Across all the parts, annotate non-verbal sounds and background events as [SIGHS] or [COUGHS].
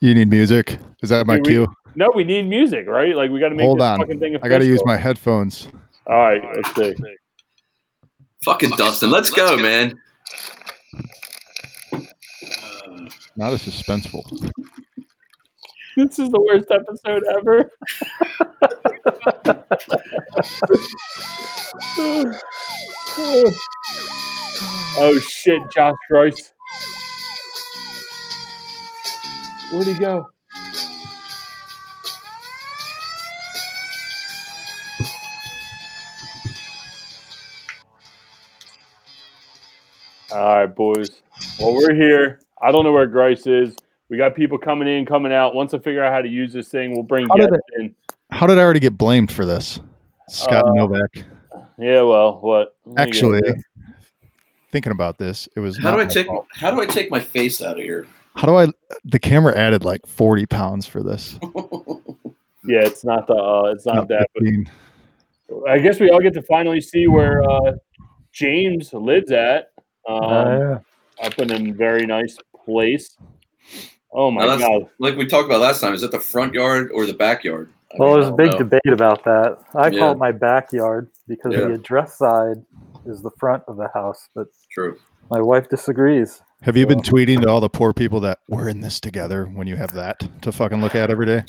You need music. Is that my Do we- cue? No, we need music, right? Like we got to make Hold this on. fucking thing I got to use my headphones. All right, let's see. Fucking Dustin, let's go, man. Not as suspenseful. This is the worst episode ever. [LAUGHS] oh shit, Josh Royce. Where'd he go? All right, boys. Well, we're here. I don't know where Grice is. We got people coming in, coming out. Once I figure out how to use this thing, we'll bring How did guests in. How did I already get blamed for this? Scott Uh, Novak. Yeah, well, what? Let me get Actually, thinking about this, it was. How not do I take fault. how do I take my face out of here? How do I? The camera added like forty pounds for this. [LAUGHS] yeah, it's not the, uh, it's not Not that. But I guess we all get to finally see where uh, James lives at. Um, Uh, Up in a very nice place. Oh my that's- god! Like we talked about last time, is it the front yard or the backyard? I well, mean, there's a big know. debate about that. I Yeah. call it my backyard because Yeah. the address side is the front of the house, but True. My wife disagrees. Have you been tweeting to all the poor people that we're in this together when you have that to fucking look at every day?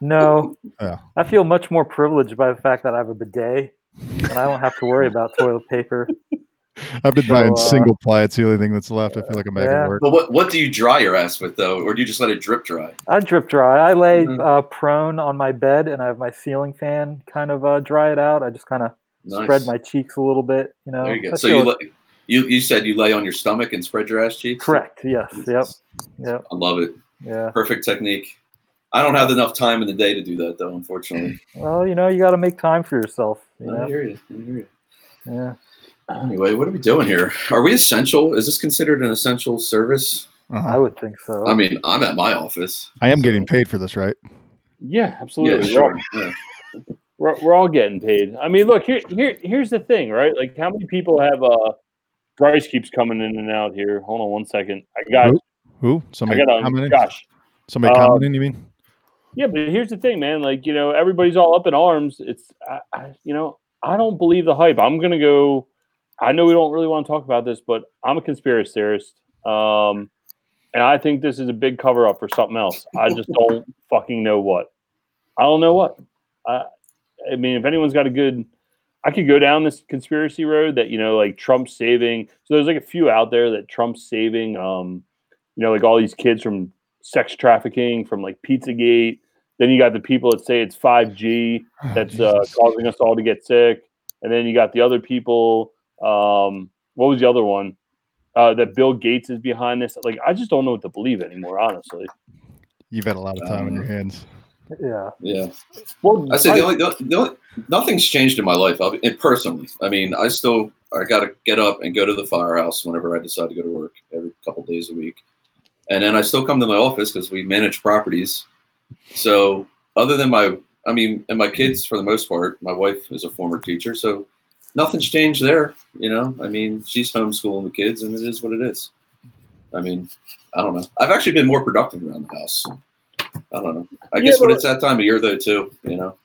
No, Yeah. I feel much more privileged by the fact that I have a bidet and I don't have to worry about toilet paper. [LAUGHS] I've been So, buying uh, single ply. It's the only thing that's left. I feel like I'm making Yeah. work. Well, what what do you dry your ass with though, or do you just let it drip dry? I drip dry. I lay Mhm. uh, prone on my bed and I have my ceiling fan kind of uh, dry it out. I just kind of Nice. spread my cheeks a little bit. You know, There you go. So you, it- lay, you you said you lay on your stomach and spread your ass cheeks. correct? Yes. Yep. Yep. I love it. Yeah. Perfect technique. I don't have enough time in the day to do that though, unfortunately. Well, you know, you got to make time for yourself. You I hear you. I hear you. Yeah. Anyway, what are we doing here? Are we essential? Is this considered an essential service? Uh-huh. I would think so. I mean, I'm at my office. I am getting paid for this, right? Yeah, absolutely. Yeah, We're all- sure. Yeah. we're, we're all getting paid. I mean, look here, here, here's the thing, right? Like, how many people have uh, Bryce keeps coming in and out here. Hold on one second. I got, Who? Who? I Somebody got um, commenting? Josh. Somebody Uh, commenting? You mean? Yeah, but here's the thing, man. Like, you know, everybody's all up in arms. It's, I, I, you know, I don't believe the hype. I'm gonna go. I know we don't really want to talk about this, but I'm a conspiracy theorist, um, and I think this is a big cover up for something else. I just [LAUGHS] don't fucking know what. I don't know what. I, I mean, if anyone's got a good, I could go down this conspiracy road that you know, like Trump's saving. So there's like a few out there that Trump's saving. Um, you know, like all these kids from sex trafficking, from like Pizzagate. Then you got the people that say it's 5G Oh, that's uh, causing us all to get sick. And then you got the other people. Um, what was the other one? Uh, that Bill Gates is behind this. Like, I just don't know what to believe anymore, honestly. You've had a lot of time on your hands. Yeah. Yeah. Well, I say I- the only, the, the only nothing's changed in my life. I'll be, and personally, I mean, I still I got to get up and go to the firehouse whenever I decide to go to work every couple days a week, and then I still come to my office because we manage properties. So other than my, I mean, and my kids for the most part, my wife is a former teacher, so nothing's changed there. You know, I mean, she's homeschooling the kids, and it is what it is. I mean, I don't know. I've actually been more productive around the house. I don't know. I Yeah, guess when but- it's that time of year though, too. You know.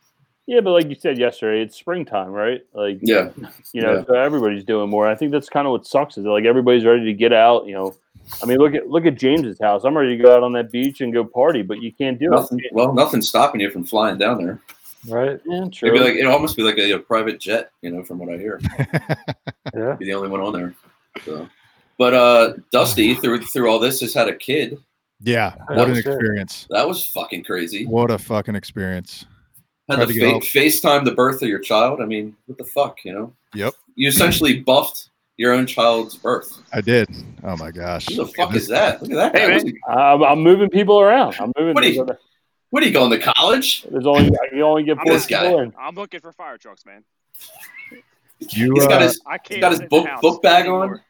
yeah, but like you said yesterday, it's springtime, right? Like, Yeah. you know, Yeah. so everybody's doing more. I think that's kind of what sucks is that, like everybody's ready to get out. You know, I mean, look at look at James's house. I'm ready to go out on that beach and go party, but you can't do Nothing. it. Well, nothing's stopping you from flying down there. Right. Yeah, It'd true. be like it almost be like a, a private jet, you know, from what I hear. [LAUGHS] Yeah. Be the only one on there. So. But uh, Dusty through through all this has had a kid. Yeah. Yeah, What an sure. experience. That was fucking crazy. What a fucking experience. Had Tried to to fa- FaceTime the birth of your child. I mean, what the fuck, you know? Yep. You essentially buffed your own child's birth. I did. Oh my gosh. Who the fuck is that? Look at that. Hey, man, I'm, I'm moving people around. I'm moving. What do you- there's, What are you going to college? there's only you only get I'm four this guy. in. I'm looking for fire trucks, man. You, He's got uh, his. I can't. he's got his book- book bag anymore. on?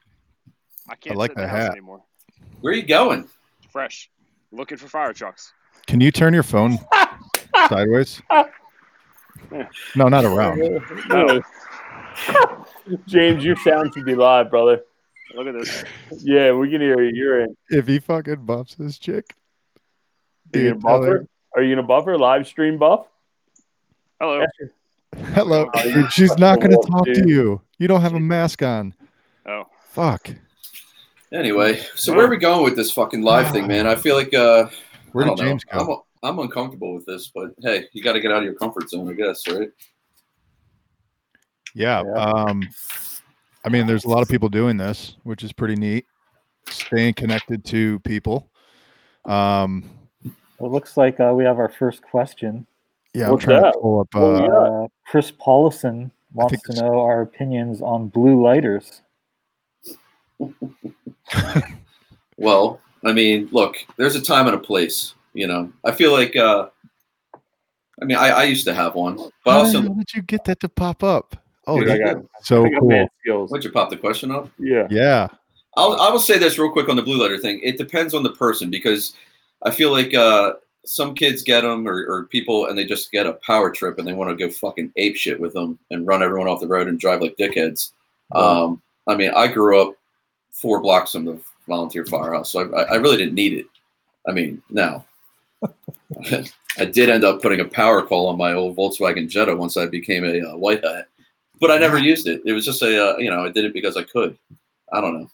I can't like sit in the the hat. anymore. Where are you going? Fresh. Looking for fire trucks. Can you turn your phone [LAUGHS] sideways? No, not around. No. [LAUGHS] James, your sound should be live, brother. Look at this. Yeah, we can hear you. You're in. If he fucking buffs this chick, Are you Dude, gonna tell her- buffer? Are you gonna buffer live stream buff? Hello. Hello. Oh, she's not going to Wolf, talk to you. You don't have a mask on. Oh. Fuck. Anyway, so where are we going with this fucking live thing, man? I feel like uh, Where I did don't know. James go? I'm, I'm uncomfortable with this, but hey, you got to get out of your comfort zone, I guess, right? Yeah. Yeah. Um, I mean, there's a lot of people doing this, which is pretty neat. Staying connected to people. Um, Well, it looks like uh, we have our first question. yeah, I'm What's trying that? to pull up. What we Uh, got? Uh, Chris Paulison wants to know our opinions on blue lighters. [LAUGHS] [LAUGHS] Well, I mean, look, there's a time and a place. You know, I feel like uh, I mean, I, I used to have one, but how also, hell did you get that to pop up? Oh, Dude, I that's got, so cool. why'd you pop the question up? Yeah. Yeah. I'll I will say this real quick on the blue lighter thing. It depends on the person because I feel like uh, some kids get them or, or people and they just get a power trip and they want to go fucking ape shit with them and run everyone off the road and drive like dickheads. Um, I mean, I grew up four blocks from the volunteer firehouse, so I, I really didn't need it. I mean, now [LAUGHS] I did end up putting a power call on my old Volkswagen Jetta once I became a uh, white hat, but I never used it. It was just a uh, you know I did it because I could. I don't know.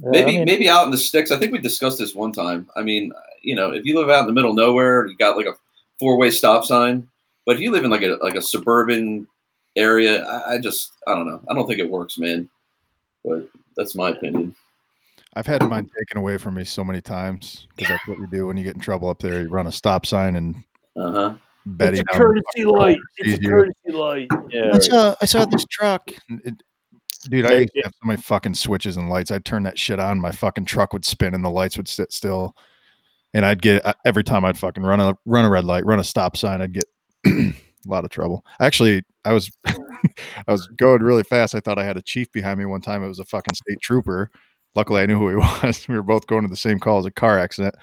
Yeah, Maybe I mean, maybe out in the sticks. I think we discussed this one time. I mean, you know, if you live out in the middle of nowhere, you got like a four way stop sign. But if you live in like a like a suburban area, I, I just I don't know. I don't think it works, man. But that's my opinion. I've had mine taken away from me so many times because that's what you do when you get in trouble up there. You run a stop sign and Uh huh. Betty. It's a courtesy fucking road light. sees It's a courtesy light. Yeah. I saw, I saw this truck. It- dude, I used to have so many fucking switches and lights. I'd turn that shit on, my fucking truck would spin and the lights would sit still. And I'd get uh, every time I'd fucking run a run a red light, run a stop sign, I'd get [CLEARS THROAT] a lot of trouble. Actually, I was [LAUGHS] I was going really fast. I thought I had a chief behind me one time. It was a fucking state trooper. Luckily, I knew who he [LAUGHS] was. We were both going to the same call as a car accident.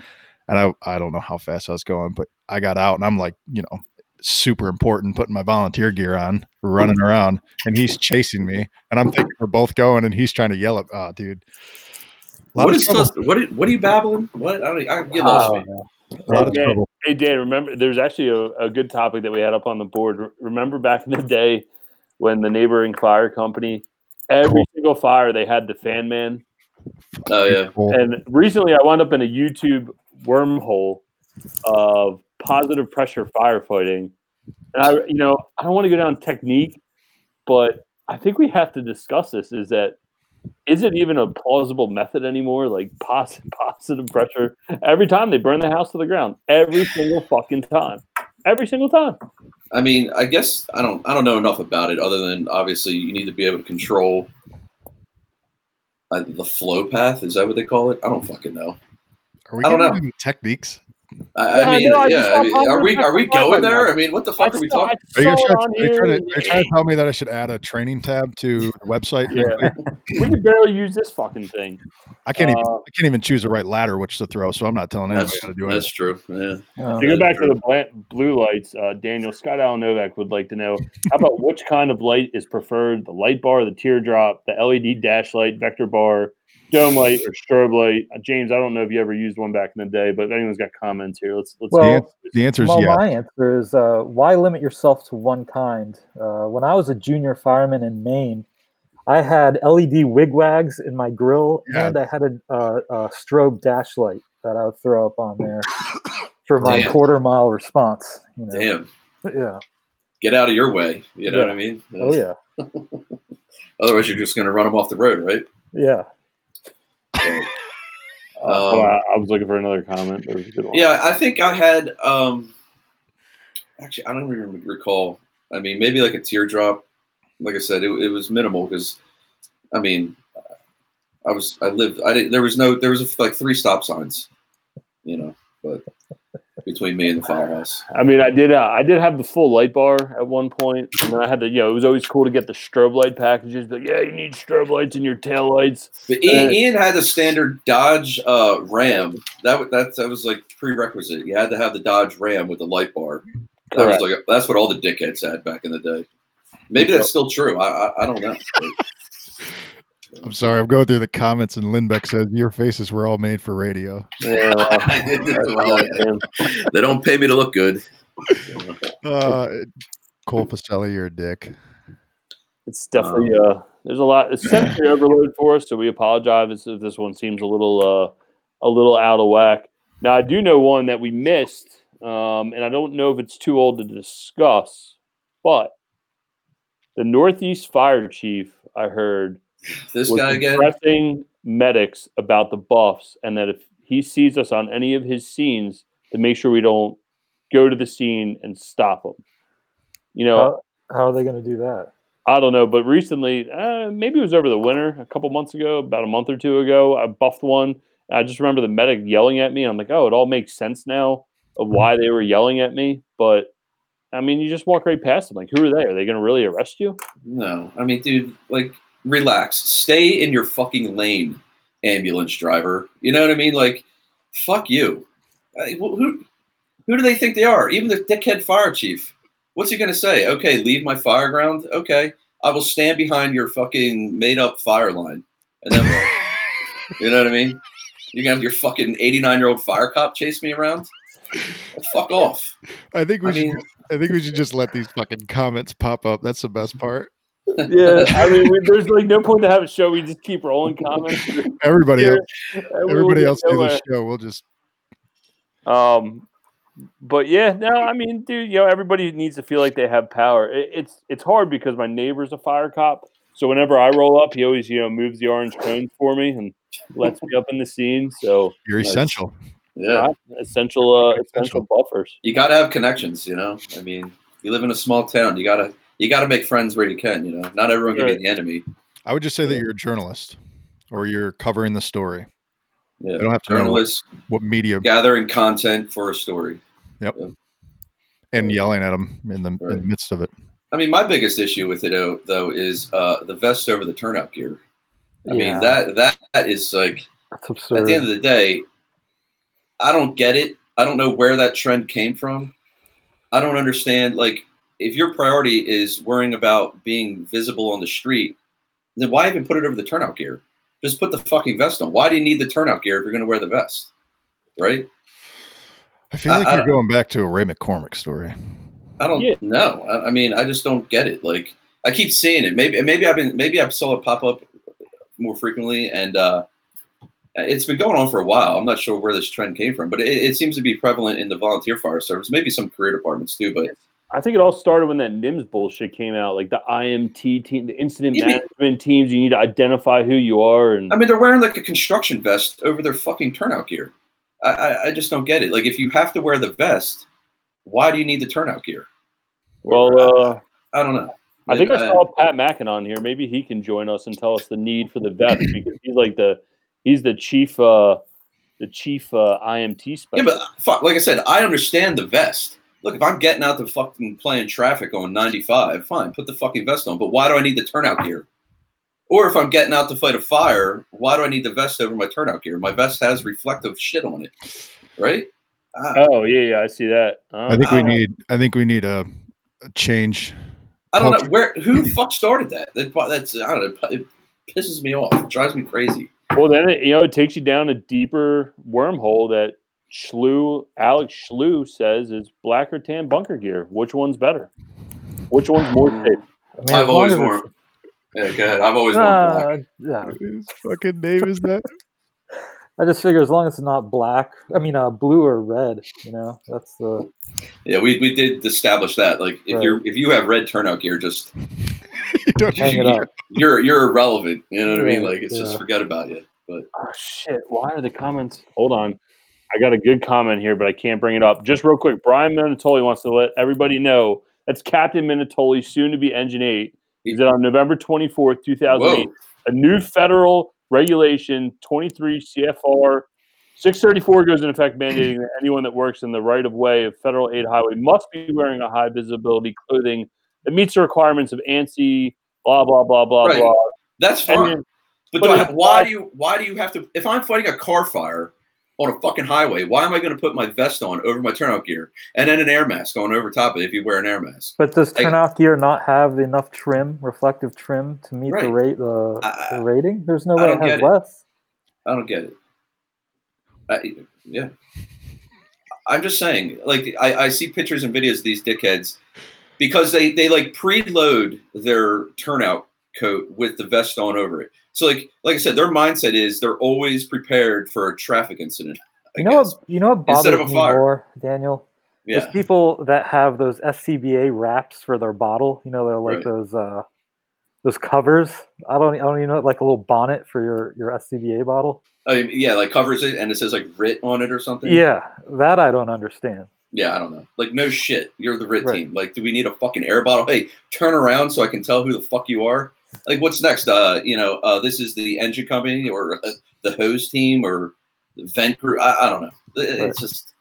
And I, I don't know how fast I was going, but I got out and I'm like, you know, super important, putting my volunteer gear on, running around, and he's chasing me. And I'm thinking we're both going, and he's trying to yell at, oh, dude. A lot What of is trouble. this? What are, what are you babbling? What I don't. I get lost. oh, me. yeah. A lot of Yeah. trouble. Hey Dan, remember there's actually a, a good topic that we had up on the board. Remember back in the day when the neighboring fire company, every Cool. single fire they had the fan man. Oh yeah. Cool. And recently I wound up in a YouTube wormhole of positive pressure firefighting. And I you know, I don't want to go down technique, but I think we have to discuss this is that is it even a plausible method anymore? Like pos- [LAUGHS] positive pressure every time they burn the house to the ground, every single fucking time, every single time. I mean, I guess I don't. I don't know enough about it other than obviously you need to be able to control uh, the flow path. Is that what they call it? I don't fucking know. Are we I don't getting know. into techniques? I, I I mean, know, I yeah. saw I mean, are we are we going there? I mean, what the fuck are we talking? Are you, gonna saw try, it on are, you trying to, are you trying to tell me that I should add a training tab to the website? Yeah. we can barely use this fucking thing. I can't even Uh, I can't even choose the right ladder which to throw, so I'm not telling anybody That's how to do that's true. Yeah. Oh, To go back to the bla- blue lights, uh, Daniel Scott Allen Novak would like to know how about [LAUGHS] which kind of light is preferred: the light bar, the teardrop, the LED dash light, vector bar, dome light, or strobe light? Uh, James, I don't know if you ever used one back in the day, but if anyone's got comments here, let's let's. Well, The answer is well, yes. my answer is uh, why limit yourself to one kind? Uh, when I was a junior fireman in Maine, I had LED wigwags in my grill, Yeah. and I had a, uh, a strobe dash light that I would throw up on there [COUGHS] for my Damn. quarter mile response. You know? Damn. Yeah. Get out of your way. You know Yeah. what I mean? Oh yeah. [LAUGHS] Otherwise, you're just going to run them off the road, right? Yeah. Um, I was looking for another comment. There was a good one. yeah, I think I had. um Actually, I don't even recall. I mean, maybe like a teardrop. Like I said, it, it was minimal because, I mean, I was I lived. I didn't. There was no. There was like three stop signs. You know, but between me and the firehouse. I mean, I did. Uh, I did have the full light bar at one point, and then I had to. You know, it was always cool to get the strobe light packages. But yeah, you need strobe lights in your tail lights. But Ian, Ian had the standard Dodge uh, Ram. That that that was like prerequisite. You had to have the Dodge Ram with the light bar. That was like that's what all the dickheads had back in the day. Maybe that's still true. I I, I don't know. [LAUGHS] I'm sorry. I'm going through the comments, and Lindbeck says your faces were all made for radio. Yeah, well, I did this [LAUGHS] that's well. they don't pay me to look good. Uh, Cole Pacelli, you're a dick. it's definitely uh there's a lot it's sensory overload for us so we apologize if this one seems a little uh a little out of whack now i do know one that we missed um and i don't know if it's too old to discuss but the northeast fire chief i heard This was guy again. pressing medics about the buffs and that if he sees us on any of his scenes to make sure we don't go to the scene and stop them you know How, how are they going to do that? I don't know, but recently, uh, maybe it was over the winter, a couple months ago, about a month or two ago, I buffed one. I just remember the medic yelling at me. I'm like, oh, it all makes sense now of why they were yelling at me. But I mean, you just walk right past them. Like, who are they? Are they going to really arrest you? No, I mean, dude, like, relax. Stay in your fucking lane, ambulance driver. You know what I mean? Like, fuck you. I- who, who do they think they are? Even the dickhead fire chief. What's he gonna say? Okay, leave my fire ground. Okay, I will stand behind your fucking made up fire line, and then what? you know what I mean? You gonna have your fucking eighty nine year old fire cop chase me around? Well, fuck off. I think we I should. mean, I think we should just let these fucking comments pop up. That's the best part. Yeah. [LAUGHS] I mean, we, there's like no point to have a show. We just keep rolling comments. [LAUGHS] Everybody Yeah, else, and we will everybody else do the show. We'll just. Um, but yeah, no, I mean, dude, you know, everybody needs to feel like they have power. It, it's it's hard because my neighbor's a fire cop, so whenever I roll up, he always you know moves the orange cones for me and lets me up in the scene. So You're Nice. essential. yeah, uh, essential, uh, essential buffers. you gotta have connections. You know, I mean, you live in a small town. You gotta you gotta make friends where you can. You know, not everyone can be the enemy. I would just say that you're a journalist, or you're covering the story. Yeah, I don't have to know what, journalists what media gathering content for a story. Yep. And yelling at them in the, in the midst of it. I mean, my biggest issue with it though, though is uh, the vest over the turnout gear. I Yeah. mean, that that that is like That's at the end of the day, I don't get it. I don't know where that trend came from. I don't understand. Like, if your priority is worrying about being visible on the street, then why even put it over the turnout gear? Just put the fucking vest on. Why do you need the turnout gear if you're going to wear the vest? Right? I feel like I you're don't- going back to a Ray McCormick story. I don't Yeah. know. I, I mean, I just don't get it. Like, I keep seeing it. Maybe, maybe I've been, maybe I saw it pop up more frequently, and uh, it's been going on for a while. I'm not sure where this trend came from, but it, it seems to be prevalent in the volunteer fire service. Maybe some career departments too. But I think it all started when that NIMS bullshit came out, like the IMT team, the incident You mean- management teams. You need to identify who you are, and I mean, they're wearing like a construction vest over their fucking turnout gear. I, I, I just don't get it. Like, if you have to wear the vest, why do you need the turnout gear? well, uh, I don't know. I think I Like, saw Pat Mackin on here. Maybe he can join us and tell us the need for the vest because he's like the he's the chief uh the chief uh IMT Yeah, but fuck, like I said, I understand the vest. Look, if I'm getting out to fucking playing traffic on 95, fine, put the fucking vest on. But why do I need the turnout gear? Or if I'm getting out to fight a fire, why do I need the vest over my turnout gear? My vest has reflective shit on it, right? Ah, oh yeah, yeah, I see that. Uh, I think we I need. I think we need a, a change. I don't know where who fuck started that. that. That's I don't know. It pisses me off. It drives me crazy. well, then it, you know it takes you down a deeper wormhole that Schlew Alex Schlew says is black or tan bunker gear. Which one's better? Which one's more safe? I mean, I've always as worn. Yeah, go ahead. I've always worn black. Uh, yeah, fucking name is that. [LAUGHS] I just figure as long as it's not black, I mean, uh, blue or red, you know, that's the Yeah, we, we did establish that. Like, if Right. you're if you have red turnout gear, just You [LAUGHS] don't hang it up. you're you're irrelevant. You know what I mean? Like it's just forget about you. But Oh shit! Why are the comments? Hold on, I got a good comment here, but I can't bring it up. Just real quick, Brian Minatoli wants to let everybody know that's Captain Minatoli, soon to be Engine Eight. Is that on November twenty fourth, two thousand eight? whoa, A new federal regulation, twenty three CFR. 634 goes in effect mandating that anyone that works in the right of way of federal aid highway must be wearing a high visibility clothing that meets the requirements of ANSI, blah, blah, blah, blah, Right. blah. that's fine. then- but but do I- it why do you why do you have to? If I'm fighting a car fire on a fucking highway. Why am I going to put my vest on over my turnout gear and then an air mask on over top of it if you wear an air mask? But does turnout gear not have enough trim, reflective trim, to meet the rate the, I- the rating? There's no I way it has it. less. I don't get it. I, yeah. I'm just saying, like, I, I see pictures and videos of these dickheads because they, they like preload their turnout coat with the vest on over it. So like like I said, their mindset is they're always prepared for a traffic incident. I You know guess. what? You know what Instead bothers of a me fire. more, Daniel? Yeah. There's people that have those SCBA wraps for their bottle. You know, they're like Right. those uh those covers. I don't I don't even know like a little bonnet for your your SCBA bottle. I mean, yeah, like covers it and it says like RIT on it or something. Yeah, that I don't understand. Yeah, I don't know. Like, no shit. You're the RIT Right. team. Like, do we need a fucking air bottle? Hey, turn around so I can tell who the fuck you are. Like, what's next? Uh, you know, uh, this is the engine company or uh, the hose team or the vent crew. I, I don't know. It's just,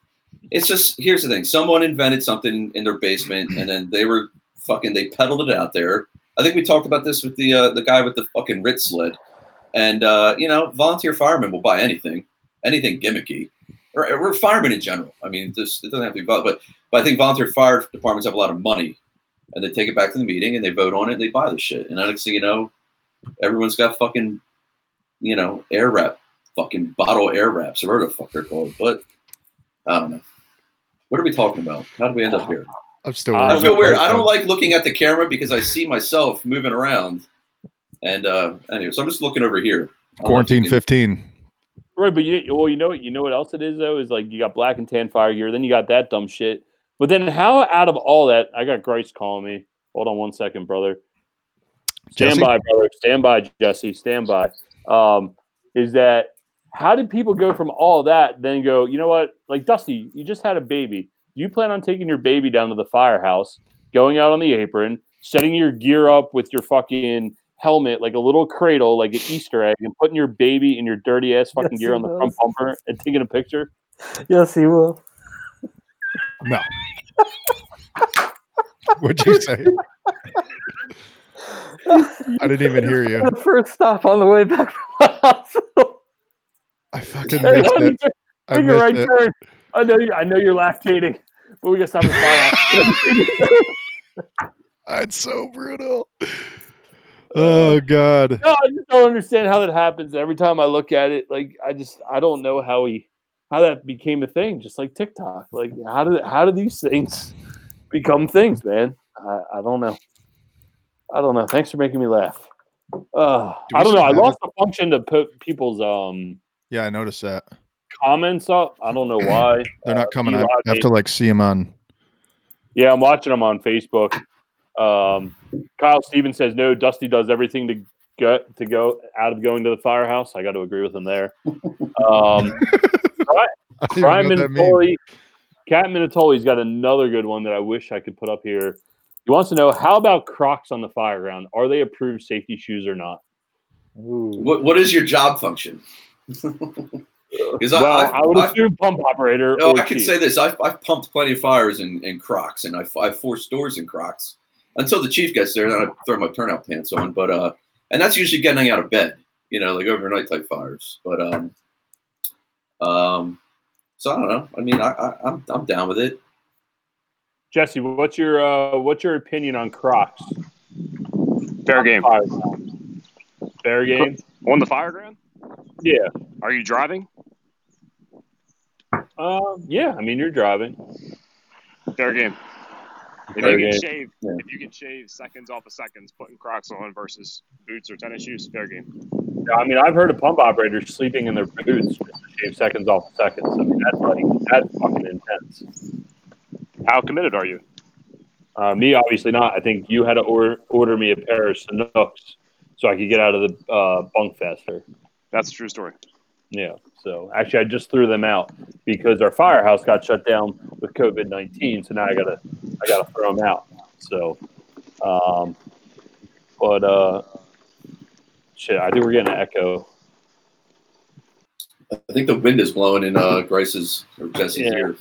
it's just. Here's the thing. Someone invented something in their basement, and then they were fucking. They peddled it out there. I think we talked about this with the uh, the guy with the fucking RIT sled, and uh, you know, volunteer firemen will buy anything, anything gimmicky or, or firemen in general. I mean, this it doesn't have to be but but I think volunteer fire departments have a lot of money, and they take it back to the meeting and they vote on it and they buy the shit. And next thing you know, everyone's got fucking, you know, air wrap, fucking bottle air wraps, or whatever the fuck they're called. But I don't know. What are we talking about? How did we end up here? I'm still. I I feel weird. I don't like looking at the camera because I see myself moving around. And uh anyway, so I'm just looking over here. I don't know if you quarantine 15. Right, but you well, you know what you know what else it is though is like you got black and tan fire gear, then you got that dumb shit. But then how out of all that, I got Grace calling me. Hold on one second, brother. Stand Jesse? by, brother. Stand by, Jesse. Stand by. Um, is that how did people go from all that then go? You know what? Like Dusty, you just had a baby. You plan on taking your baby down to the firehouse, going out on the apron, setting your gear up with your fucking helmet like a little cradle, like an Easter egg, and putting your baby in your dirty ass fucking Yes, gear on the front bumper and taking a picture. Yes, he will. No. [LAUGHS] What'd you say? I didn't even hear you. The first stop on the way back from the hospital. I fucking missed it. I a right it. turn. I know you. I know you're lactating, but we got stop the firehouse. [LAUGHS] It's so brutal. Oh god. No, I just don't understand how that happens. Every time I look at it, like I just I don't know how he how that became a thing. Just like TikTok, like how did how do these things become things, man? I, I don't know. I don't know. Thanks for making me laugh. Uh, Do I don't know. I lost the function to put people's um Yeah, I noticed that. comments up. I don't know [CLEARS THROAT] why. They're not coming. I B-Rod have to like see them on. Yeah, I'm watching them on Facebook. Um, Kyle Stevens says no. Dusty does everything to get to go out of going to the firehouse. I got to agree with him there. [LAUGHS] Um, I don't even Brian know what that means. Minatoli, Cat Minatoli's got another good one that I wish I could put up here. He wants to know how about Crocs on the fire ground? Are they approved safety shoes or not? Ooh. What what is your job function? [LAUGHS] Because well, I, I, would I, assume pump operator. no, or I can chief. say this: I've, I've pumped plenty of fires in, in Crocs, and I've, I've four stores in Crocs until the chief gets there. Then I throw my turnout pants on, but uh, and that's usually getting out of bed, you know, like overnight type fires. But um, um, so I don't know. I mean, I, I I'm I'm down with it. Jesse, what's your uh, what's your opinion on Crocs? Fair game. Fair game. On the fire ground? Yeah. Are you driving? Um, yeah, I mean you're driving. Fair game. If Fair you game. can shave, Yeah. if you can shave seconds off of seconds, putting Crocs on versus boots or tennis shoes, fair game. Yeah, I mean I've heard of pump operators sleeping in their boots just to shave seconds off seconds. I mean that's like that's fucking intense. How committed are you? Uh, me obviously not. I think you had to order order me a pair of Sanuks so I could get out of the uh, bunk faster. That's a true story. Yeah. So actually, I just threw them out because our firehouse got shut down with COVID nineteen. So now I gotta I gotta throw them out. So, um, but uh, shit, I think we're getting an echo. I think the wind is blowing in uh, Grice's or Jesse's Yeah. ear.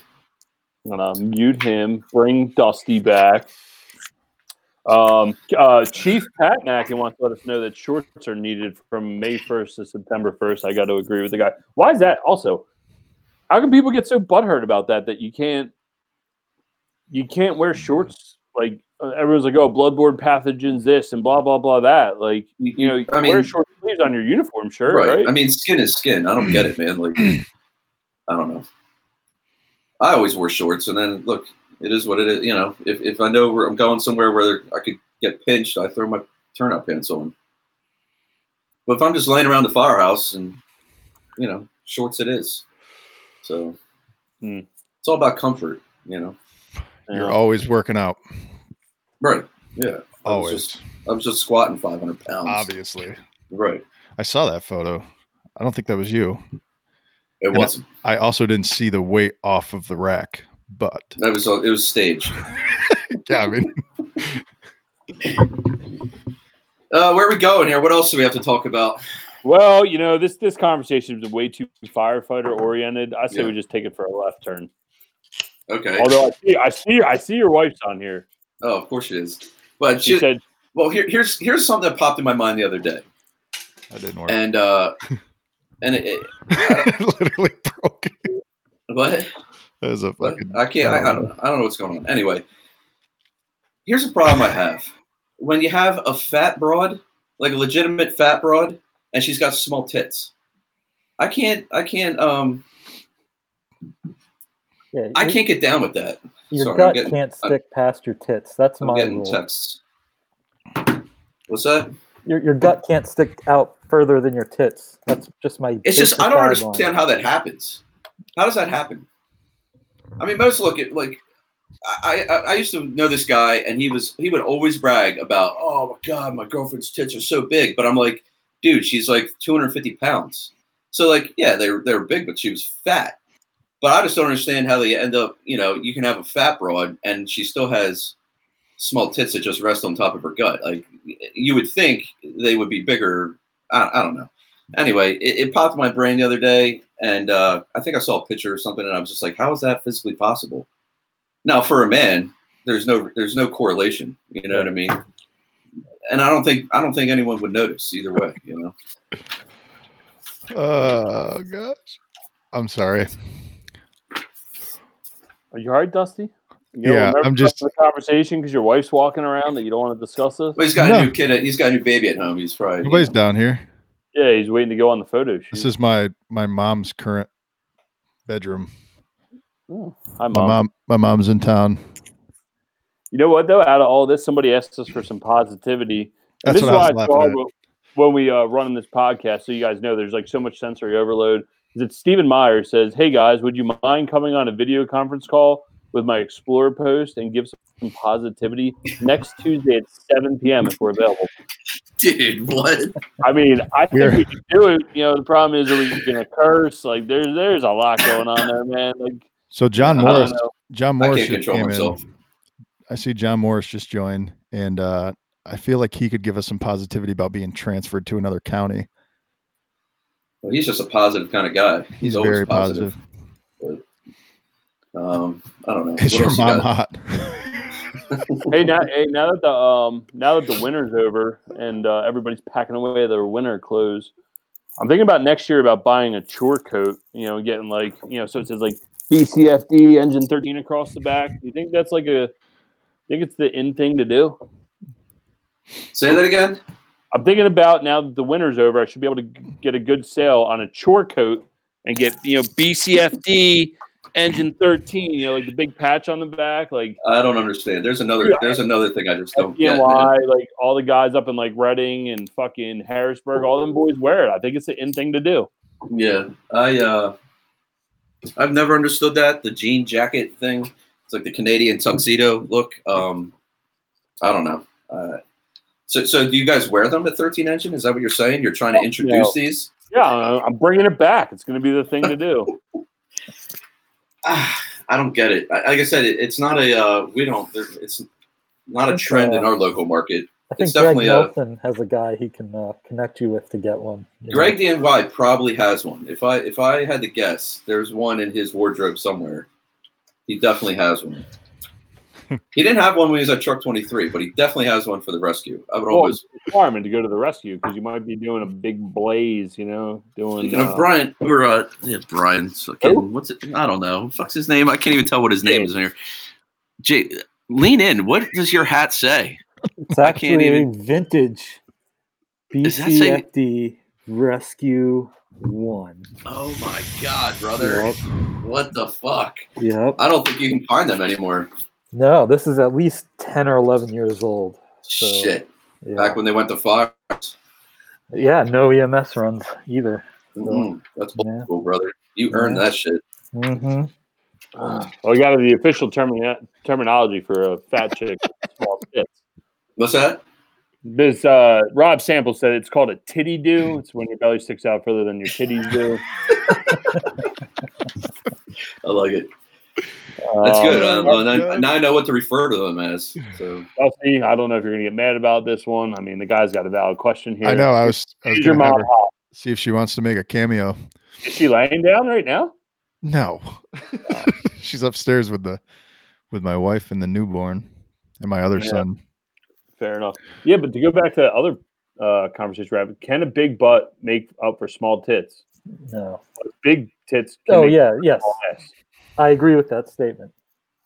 I'm gonna mute him. Bring Dusty back. Um, uh, Chief Pat Mackin wants to let us know that shorts are needed from May 1st to September 1st. I got to agree with the guy. Why is that? Also, How can people get so butthurt about that that you can't you can't wear shorts? Like everyone's like, oh, bloodborne pathogens, this and blah blah blah that. Like you know, you I wear mean, short sleeves on your uniform shirt, right. right? I mean, skin is skin. I don't get it, man. Like, I don't know. I always wore shorts, and then look, it is what it is. You know, if, if I know where I'm going somewhere where I could get pinched, I throw my turnout pants on. But if I'm just laying around the firehouse, and you know, shorts it is. So Hmm. it's all about comfort, you know. You're Yeah. always working out. Right. Yeah. I was Always. just- I was just squatting 500 pounds. Obviously. Right. I saw that photo. I don't think that was you. It I- wasn't. I also didn't see the weight off of the rack, but That was it was staged. [LAUGHS] yeah, I mean, Uh, where are we going here? What else do we have to talk about? Well, you know, this this conversation is way too firefighter oriented. I say Yeah. we just take it for a left turn. Okay. Although I see, I see, I see your wife's on here. Oh, of course she is. But She she, said, well, here, here's here's something that popped in my mind the other day, that didn't work. and uh, and it, it [LAUGHS] Literally broke. what? That was a What? fucking. I can't. I, I don't. I don't know what's going on. Anyway, here's a problem I have. When you have a fat broad, like a legitimate fat broad, and she's got small tits, I can't. I can't. Um, Yeah, I can't get down with that. Your sorry, gut getting- can't I'm- stick past your tits. That's I'm my getting rule. What's that? Your, your gut can't stick out further than your tits. That's just my. It's just I don't understand how that happens. How does that happen? I mean, most look at like I, I I used to know this guy, and he was he would always brag about, oh my god, my girlfriend's tits are so big. But I'm like, dude, she's like 250 pounds. So like, yeah, they're they're big, but she was fat. But I just don't understand how they end up. You know, you can have a fat broad, and she still has small tits that just rest on top of her gut. Like you would think they would be bigger. I, I don't know anyway, it, it popped my brain the other day, and uh, I think I saw a picture or something, and I was just like, "How is that physically possible?" Now, for a man, there's no there's no correlation. You know what I mean? And I don't think I don't think anyone would notice either way. You know? Oh gosh. I'm sorry. "Are you all right, Dusty?" You Yeah, I'm just- the conversation because your wife's walking around that you don't want to discuss this. Well, he's got No. a new kid. At, he's got a new baby at home. He's probably Nobody's down here. Yeah, he's waiting to go on the photo shoot. This is my my mom's current bedroom. Oh, hi, My mom. mom my mom's in town. You know what though? Out of all this, somebody asked us for some positivity. And That's this what I was why I laughing thought at. when we uh, run this podcast, so you guys know there's like so much sensory overload. Is that Stephen Meyer says, "Hey guys, would you mind coming on a video conference call with my Explorer post and give some positivity next Tuesday at 7 p.m. if we're available?" dude. What? I mean, I think We're- we can do it. You know, the problem is, are we just going to curse? Like, there's there's a lot going on there, man. Like, So John I I don't Morris. John Morris just came myself. in. I see John Morris just joined and uh I feel like he could give us some positivity about being transferred to another county. Well, he's just a positive kind of guy. He's, He's always very positive. positive. Um, I don't know. Is What your else you mom hot? [LAUGHS] hey now, hey now that the um now that the winter's over and uh, everybody's packing away their winter clothes, I'm thinking about next year about buying a chore coat. You know, getting like you know, so it says like BCFD engine 13 across the back. Do you think that's like a? I Think it's the in thing to do? Say that again. I'm thinking about now that the winter's over, I should be able to get a good sale on a chore coat and get you know BCFD engine 13. You know, like the big patch on the back, like I don't understand. There's another. There's another thing I just don't get. man. Like all the guys up in like Reading and fucking Harrisburg, all them boys wear it. I think it's the in thing to do. Yeah, I uh, I've never understood that the jean jacket thing. It's like the Canadian tuxedo look. Um, I don't know. Uh, so, so do you guys wear them at 13 engine? Is that what you're saying? You're trying to introduce No. these? Yeah, I- I'm bringing it back. It's going to be the thing to do. [LAUGHS] Ah, I don't get it. Like I said, it, it's not a. Uh, we don't. It's not a It's, trend in uh, our local market. I think It's Greg definitely a- Nelson has a guy he can uh, connect you with to get one. Greg know. Greg DNY probably has one. If I if I had to guess, there's one in his wardrobe somewhere. He definitely has one. [LAUGHS] He didn't have one when he was at Truck 23, but he definitely has one for the rescue. I would Well, always. requirement to go to the rescue because you might be doing a big blaze, you know, doing. Speaking uh, of Brian, or uh, yeah, Brian. So, Who? what's it? I don't know. Fuck's his name? I can't even tell what his name is in here. Jay, lean in. What does your hat say? It's actually even- vintage Does that say- BCFD Rescue One. Oh my god, brother! Yep. What the fuck? Yep. I don't think you can find them anymore. No, this is at least ten or eleven years old. So, Shit. Yeah. Back when they went to fire. yeah, no EMS runs either. Mm, that's old Yeah. school, brother. You earned Yeah. that shit. Mm-hmm. well, we got the official termina- terminology for a fat chick small tits. What's that? This uh, Rob Sample said it's called a titty do. It's when your belly sticks out further than your titties do. [LAUGHS] I like it. That's good. Um, Uh, that's now, good. now I know what to refer to them as. So I'll. I don't know if you're gonna get mad about this one. I mean, the guy's got a valid question here. I know. I was, I was Is your mom her hot? see if she wants to make a cameo. Is she laying down right now? No, [LAUGHS] [LAUGHS] she's upstairs with the with my wife and the newborn and my other Yeah. son. Fair enough. Yeah, but to go back to the other uh, conversation we're can a big butt make up for small tits? No. Big tits. Can Oh make yeah, yes, ass. I agree with that statement.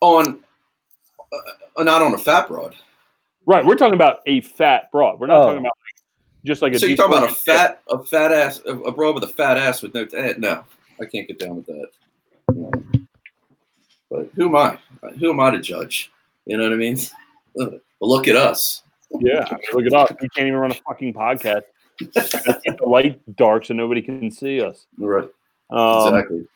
on, uh, not on a fat broad. Right. We're talking about a fat broad. We're not Oh. talking about like, just like a. So you're talking about a decent tit. fat, a fat ass, a, a broad with a fat ass with no. Eh, no, I can't get down with that. No. But who am I? Who am I to judge? You know what I mean? But [LAUGHS] look at us. Yeah, I mean, look at us. We can't even run a fucking podcast. [LAUGHS] Keep the light dark so nobody can see us. Right. Um, Exactly.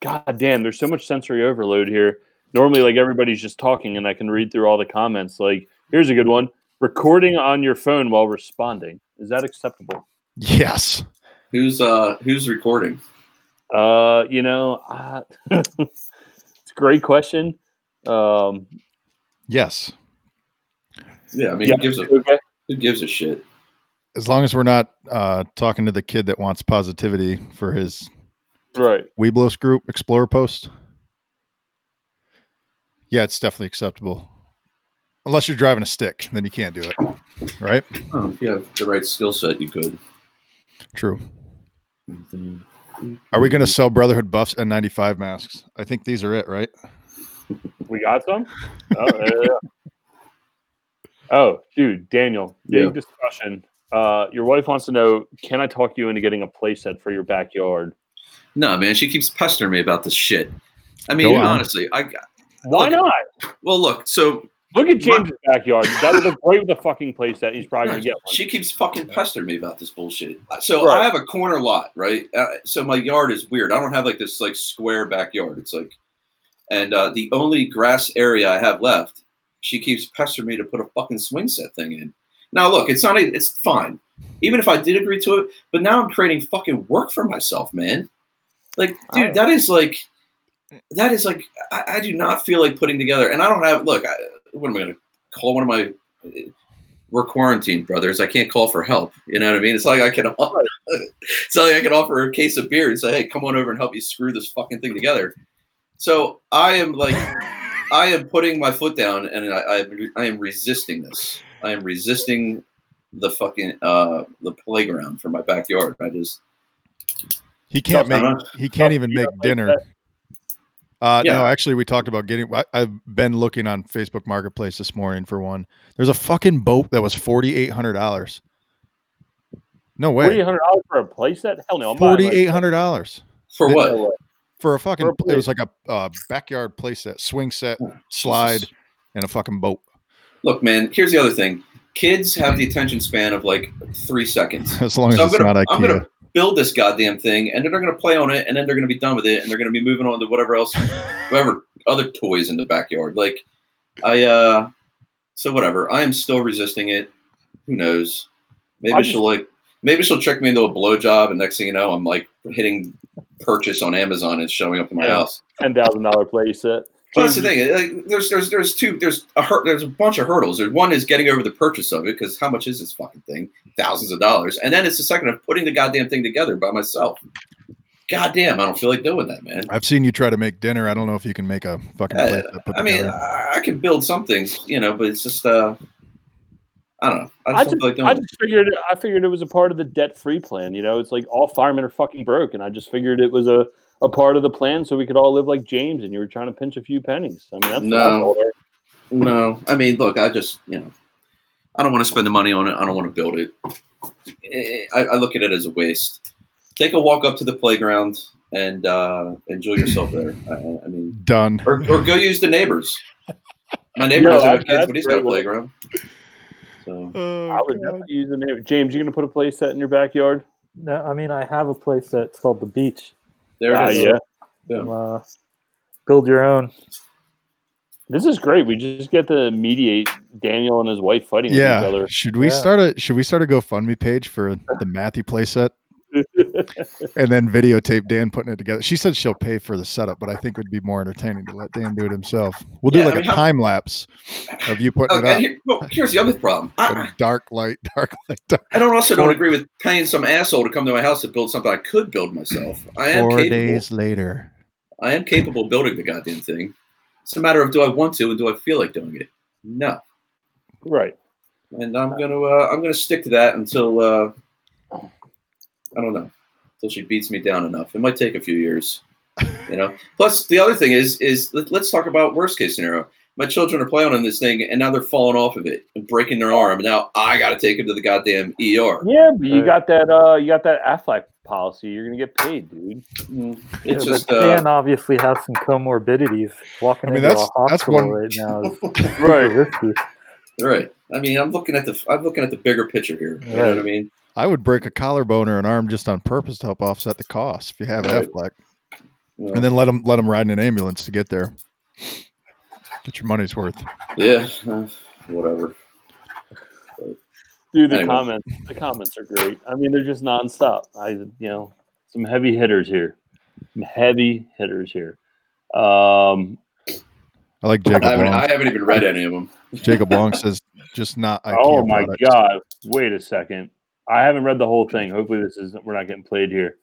God damn, there's so much sensory overload here. Normally, like everybody's just talking, and I can read through all the comments. Like, here's a good one: recording on your phone while responding. Is that acceptable? Yes. Who's uh who's recording? Uh, you know, uh, [LAUGHS] it's a great question. Um, yes. Yeah, I mean, yeah, who gives a okay. who gives a shit? As long as we're not uh, talking to the kid that wants positivity for his right. Webelos group Explorer post. Yeah, it's definitely acceptable. Unless you're driving a stick, then you can't do it. Right? Oh, if you have the right skill set, you could. True. Are we going to sell Brotherhood Buffs and 95 masks? I think these are it, right? We got some. Oh, yeah, yeah, yeah. oh, dude, Daniel, big Yeah. discussion. Uh, your wife wants to know: Can I talk you into getting a playset for your backyard? No, man, she keeps pestering me about this shit. I mean, honestly, I Why Look, not? well look. So Look at James' backyard. That would look great with the fucking place that He's probably gonna get one. She keeps fucking pestering me about this bullshit. So Right. I have a corner lot, right? Uh, so my yard is weird. I don't have like this like square backyard. It's like, and uh, the only grass area I have left, she keeps pestering me to put a fucking swing set thing in. Now look, it's not. It's fine, even if I did agree to it. But now I'm creating fucking work for myself, man. Like, dude, that is like, that is like, I, I do not feel like putting together. And I don't have. Look, I, what am I going to call one of my? we're quarantined, brothers. I can't call for help. You know what I mean? It's like I can, [LAUGHS] it's like I can offer a case of beer and say, "Hey, come on over and help me screw this fucking thing together." So I am like, I am putting my foot down, and I, I, I am resisting this. I am resisting the fucking uh the playground for my backyard. I just He can't make. He can't even make dinner. Uh, Yeah. No, actually, we talked about getting. I, I've been looking on Facebook Marketplace this morning for one. There's a fucking boat that was forty eight hundred dollars. No way, hundred dollars for a playset? Hell no, I'm buying, forty like- eight hundred dollars for what? For a fucking. For a It was like a uh, backyard playset, swing set, slide, and a fucking boat. Look, man. Here's the other thing. Kids have the attention span of like three seconds. [LAUGHS] As long as So I'm it's gonna, not I'm gonna build this goddamn thing, and then they're gonna play on it, and then they're gonna be done with it, and they're gonna be moving on to whatever else, [LAUGHS] whatever other toys in the backyard. Like, I, uh, so whatever. I am still resisting it. Who knows? Maybe just- she'll like, maybe she'll trick me into a blowjob, and next thing you know, I'm like hitting purchase on Amazon and showing up in my Yeah. house. Ten thousand dollar playset. But that's the thing. Like, there's there's there's two there's a hur- there's a bunch of hurdles. There's one is getting over the purchase of it because how much is this fucking thing? Thousands of dollars. And then it's the second of putting the goddamn thing together by myself. goddamn, I don't feel like doing that, man. I've seen you try to make dinner. I don't know if you can make a fucking Uh, plate that put I mean, together. I, I can build some things, you know, but it's just, uh, I don't know. I just I just, feel like doing I just figured I figured it was a part of the debt free plan. You know, it's like all firemen are fucking broke, and I just figured it was a, a part of the plan so we could all live like James. And you were trying to pinch a few pennies. I mean, that's No. No, I mean, look, I just, you know, I don't want to spend the money on it. I don't want to build it. Eh, I, I look at it as a waste. Take a walk up to the playground and uh, enjoy yourself there. I, I mean, Done. or, or go use the neighbors. My neighbor Yeah, doesn't have kids, but he's got a playground. So I would definitely use the name. James, you gonna put a play set in your backyard? No, I mean, I have a place that's called the beach. There it is. yeah. Yeah. Uh, build your own. This is great. We just get to mediate Daniel and his wife fighting with each Yeah. other. Should we Yeah. start a Should we start a GoFundMe page for the Matthew playset [LAUGHS] and then videotape Dan putting it together? She said she'll pay for the setup, but I think it would be more entertaining to let Dan do it himself. We'll do Yeah, I like mean, a time lapse of you putting Oh, it and up. here, well, here's the other problem. I, dark light, [LAUGHS] dark light, dark. I don't also don't agree with paying some asshole to come to my house to build something I could build myself. I am Four capable. days later. I am capable of building the goddamn thing. It's a matter of do I want to and do I feel like doing it? No. right. And I'm gonna uh, I'm gonna stick to that until uh, I don't know until she beats me down enough. It might take a few years, you know. [LAUGHS] Plus, the other thing is is let, let's talk about worst case scenario. My children are playing on this thing and now they're falling off of it and breaking their arm. Now I got to take them to the goddamn ER. Yeah, but you got that. Uh, you got that Aflac policy. You're gonna get paid, dude. Mm, Yeah, It's but just uh, obviously has some comorbidities. Walking I mean, into that's- a that's hospital one- right now [LAUGHS] is Right. [LAUGHS] risky. right. I mean, I'm looking at the I'm looking at the bigger picture here. You know what I mean? I would break a collarbone or an arm just on purpose to help offset the cost if you have Right. Aflac, You know? and then let them let them ride in an ambulance to get there. Get your money's worth. yeah, uh, whatever. Dude, the Anyway. comments. The comments are great. I mean, they're just nonstop. I, you know, some heavy hitters here. Some heavy hitters here. Um. I like I Jacob haven't, Long. I haven't even read any of them. Jacob Long [LAUGHS] says just not. IKEA oh my products. God! Wait a second. I haven't read the whole thing. Hopefully, this is we're not getting played here.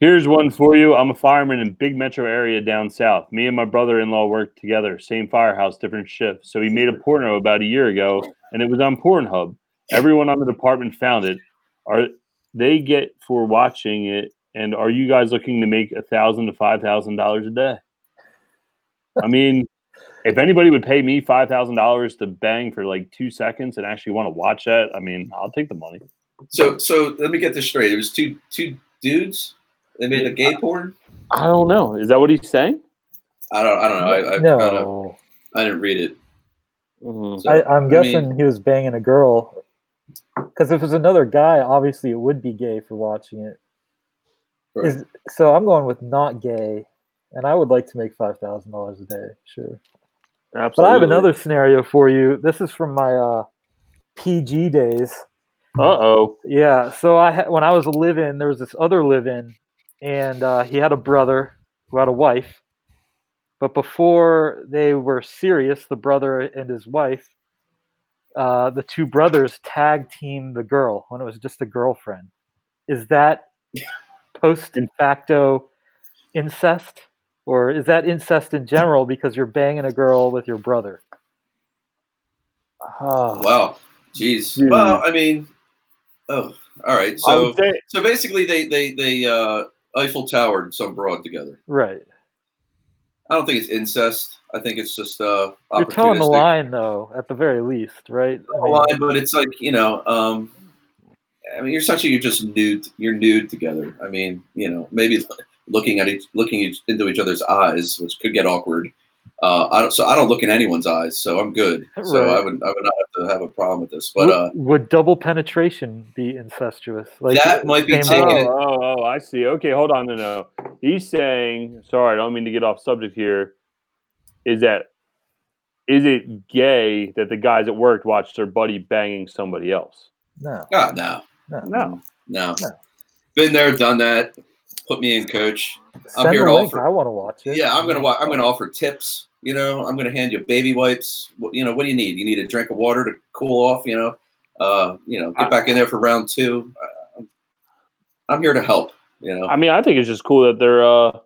Here's one for you. I'm a fireman in big metro area down south. Me and my brother-in-law worked together, same firehouse, different shifts. So he made a porno about a year ago, and it was on Pornhub. Everyone on the department found it. Are they get for watching it? And are you guys looking to make a thousand to five thousand dollars a day? I mean, if anybody would pay me five thousand dollars to bang for like two seconds and actually want to watch that, I mean, I'll take the money. So, so let me get this straight. It was two two dudes. They made a gay porn. I don't know. Is that what he's saying? I don't. I don't know. I I, I, don't, No, I didn't read it. Mhm. So, I, I'm I guessing mean- he was banging a girl. Because if it was another guy, obviously it would be gay for watching it. Right. Is so I'm going with not gay, and I would like to make five thousand dollars a day, sure. But I have another scenario for you. This is from my uh, PG days. Uh oh. Yeah. So I ha- when I was a live-in, there was this other live-in, and uh, he had a brother who had a wife. But before they were serious, the brother and his wife, uh, the two brothers tag team the girl when it was just a girlfriend. Is that [LAUGHS] post facto incest, or is that incest in general because you're banging a girl with your brother? Oh, Wow. Jeez. Dude. Well, I mean, oh, all right. So, say so basically, they they they uh, Eiffel Towered some broad together. Right. I don't think it's incest. I think it's just uh, You're towing the line, though, at the very least, right? I mean, line, but it's like you know, um, I mean, you're essentially you're just nude. You're nude together. I mean, you know, maybe looking at each, looking each, into each other's eyes, which could get awkward. Uh, I don't, so I don't look in anyone's eyes, so I'm good. So I would, I would not have to have a problem with this. But would, uh, would double penetration be incestuous? Like That might be same taking Oh, oh, oh, I see. Okay, hold on. No, no. He's saying, sorry, I don't mean to get off subject here. Is that is it gay that the guys at work watched their buddy banging somebody else? No, God, no, no. No. no, No. been there, done that. Put me in, coach. I'm Send here to offer- I want to watch it. Yeah, I'm gonna, wa- I'm gonna offer tips. You know, I'm gonna hand you baby wipes. You know, what do you need? You need a drink of water to cool off. You know, uh, you know, get back in there for round two. Uh, I'm here to help. You know, I mean, I think it's just cool that they're, uh,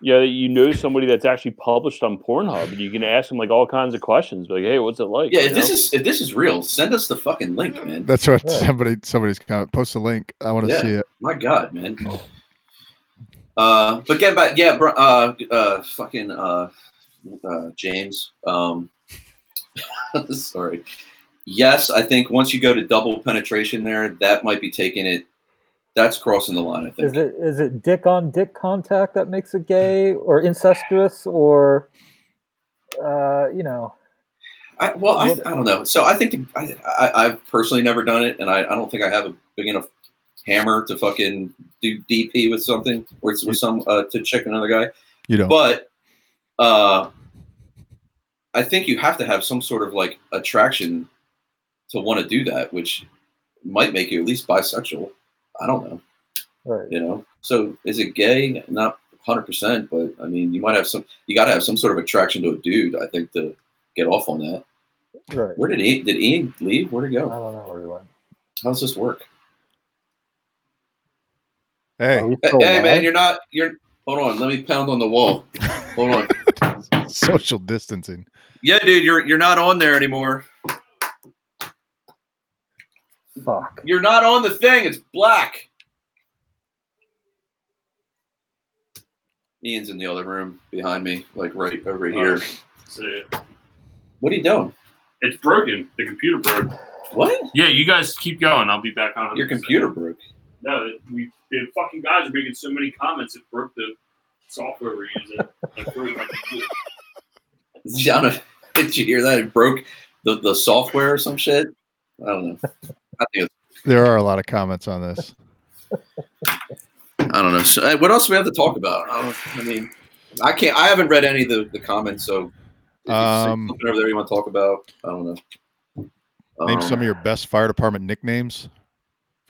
yeah, that you know somebody that's actually published on Pornhub, and you can ask them like all kinds of questions, like, "Hey, what's it like?" yeah. If this know? is if this is real, send us the fucking link, man. That's what Yeah. somebody somebody's comment. Post a link. I want to Yeah. see it. My God, man. Uh, but get back, yeah, uh, uh, fucking, uh, uh, James. Um, [LAUGHS] sorry. Yes, I think once you go to double penetration there, that might be taking it. That's crossing the line. I think. Is it is it dick on dick contact that makes it gay or incestuous or uh, you know? I, well, I, I don't know. So I think I, I, I've personally never done it, and I, I don't think I have a big enough hammer to fucking do DP with something or it's with some uh, to check another guy. You don't. But uh, I think you have to have some sort of like attraction to want to do that, which might make you at least bisexual. I don't know, Right. you know. So is it gay? Not hundred percent, but I mean, you might have some. You got to have some sort of attraction to a dude. I think to get off on that. Right. Where did Ian? Did Ian leave? Where'd he go? I don't know where he went. How does this work? Hey, oh, Are Hey, hey, man, you're not. You're. Hold on. Let me pound on the wall. Hold on. [LAUGHS] social distancing. Yeah, dude, you're you're not on there anymore. Fuck. You're not on the thing. It's black. Ian's in the other room behind me, like right over here. See, What are you doing? it's broken. The computer broke. What? Yeah, you guys keep going. I'll be back on. Your computer broke. No, we the fucking guys are making so many comments it broke the software we're using. Like, broke my computer. Gianna, [LAUGHS] did you hear that? It broke the, the software or some shit. I don't know. I think There are a lot of comments on this. I don't know. So, uh, what else do we have to talk about? I, don't, I mean, I can't. I haven't read any of the, the comments. So, if you Um, something over there you want to talk about? I don't know. Name Um, some of your best fire department nicknames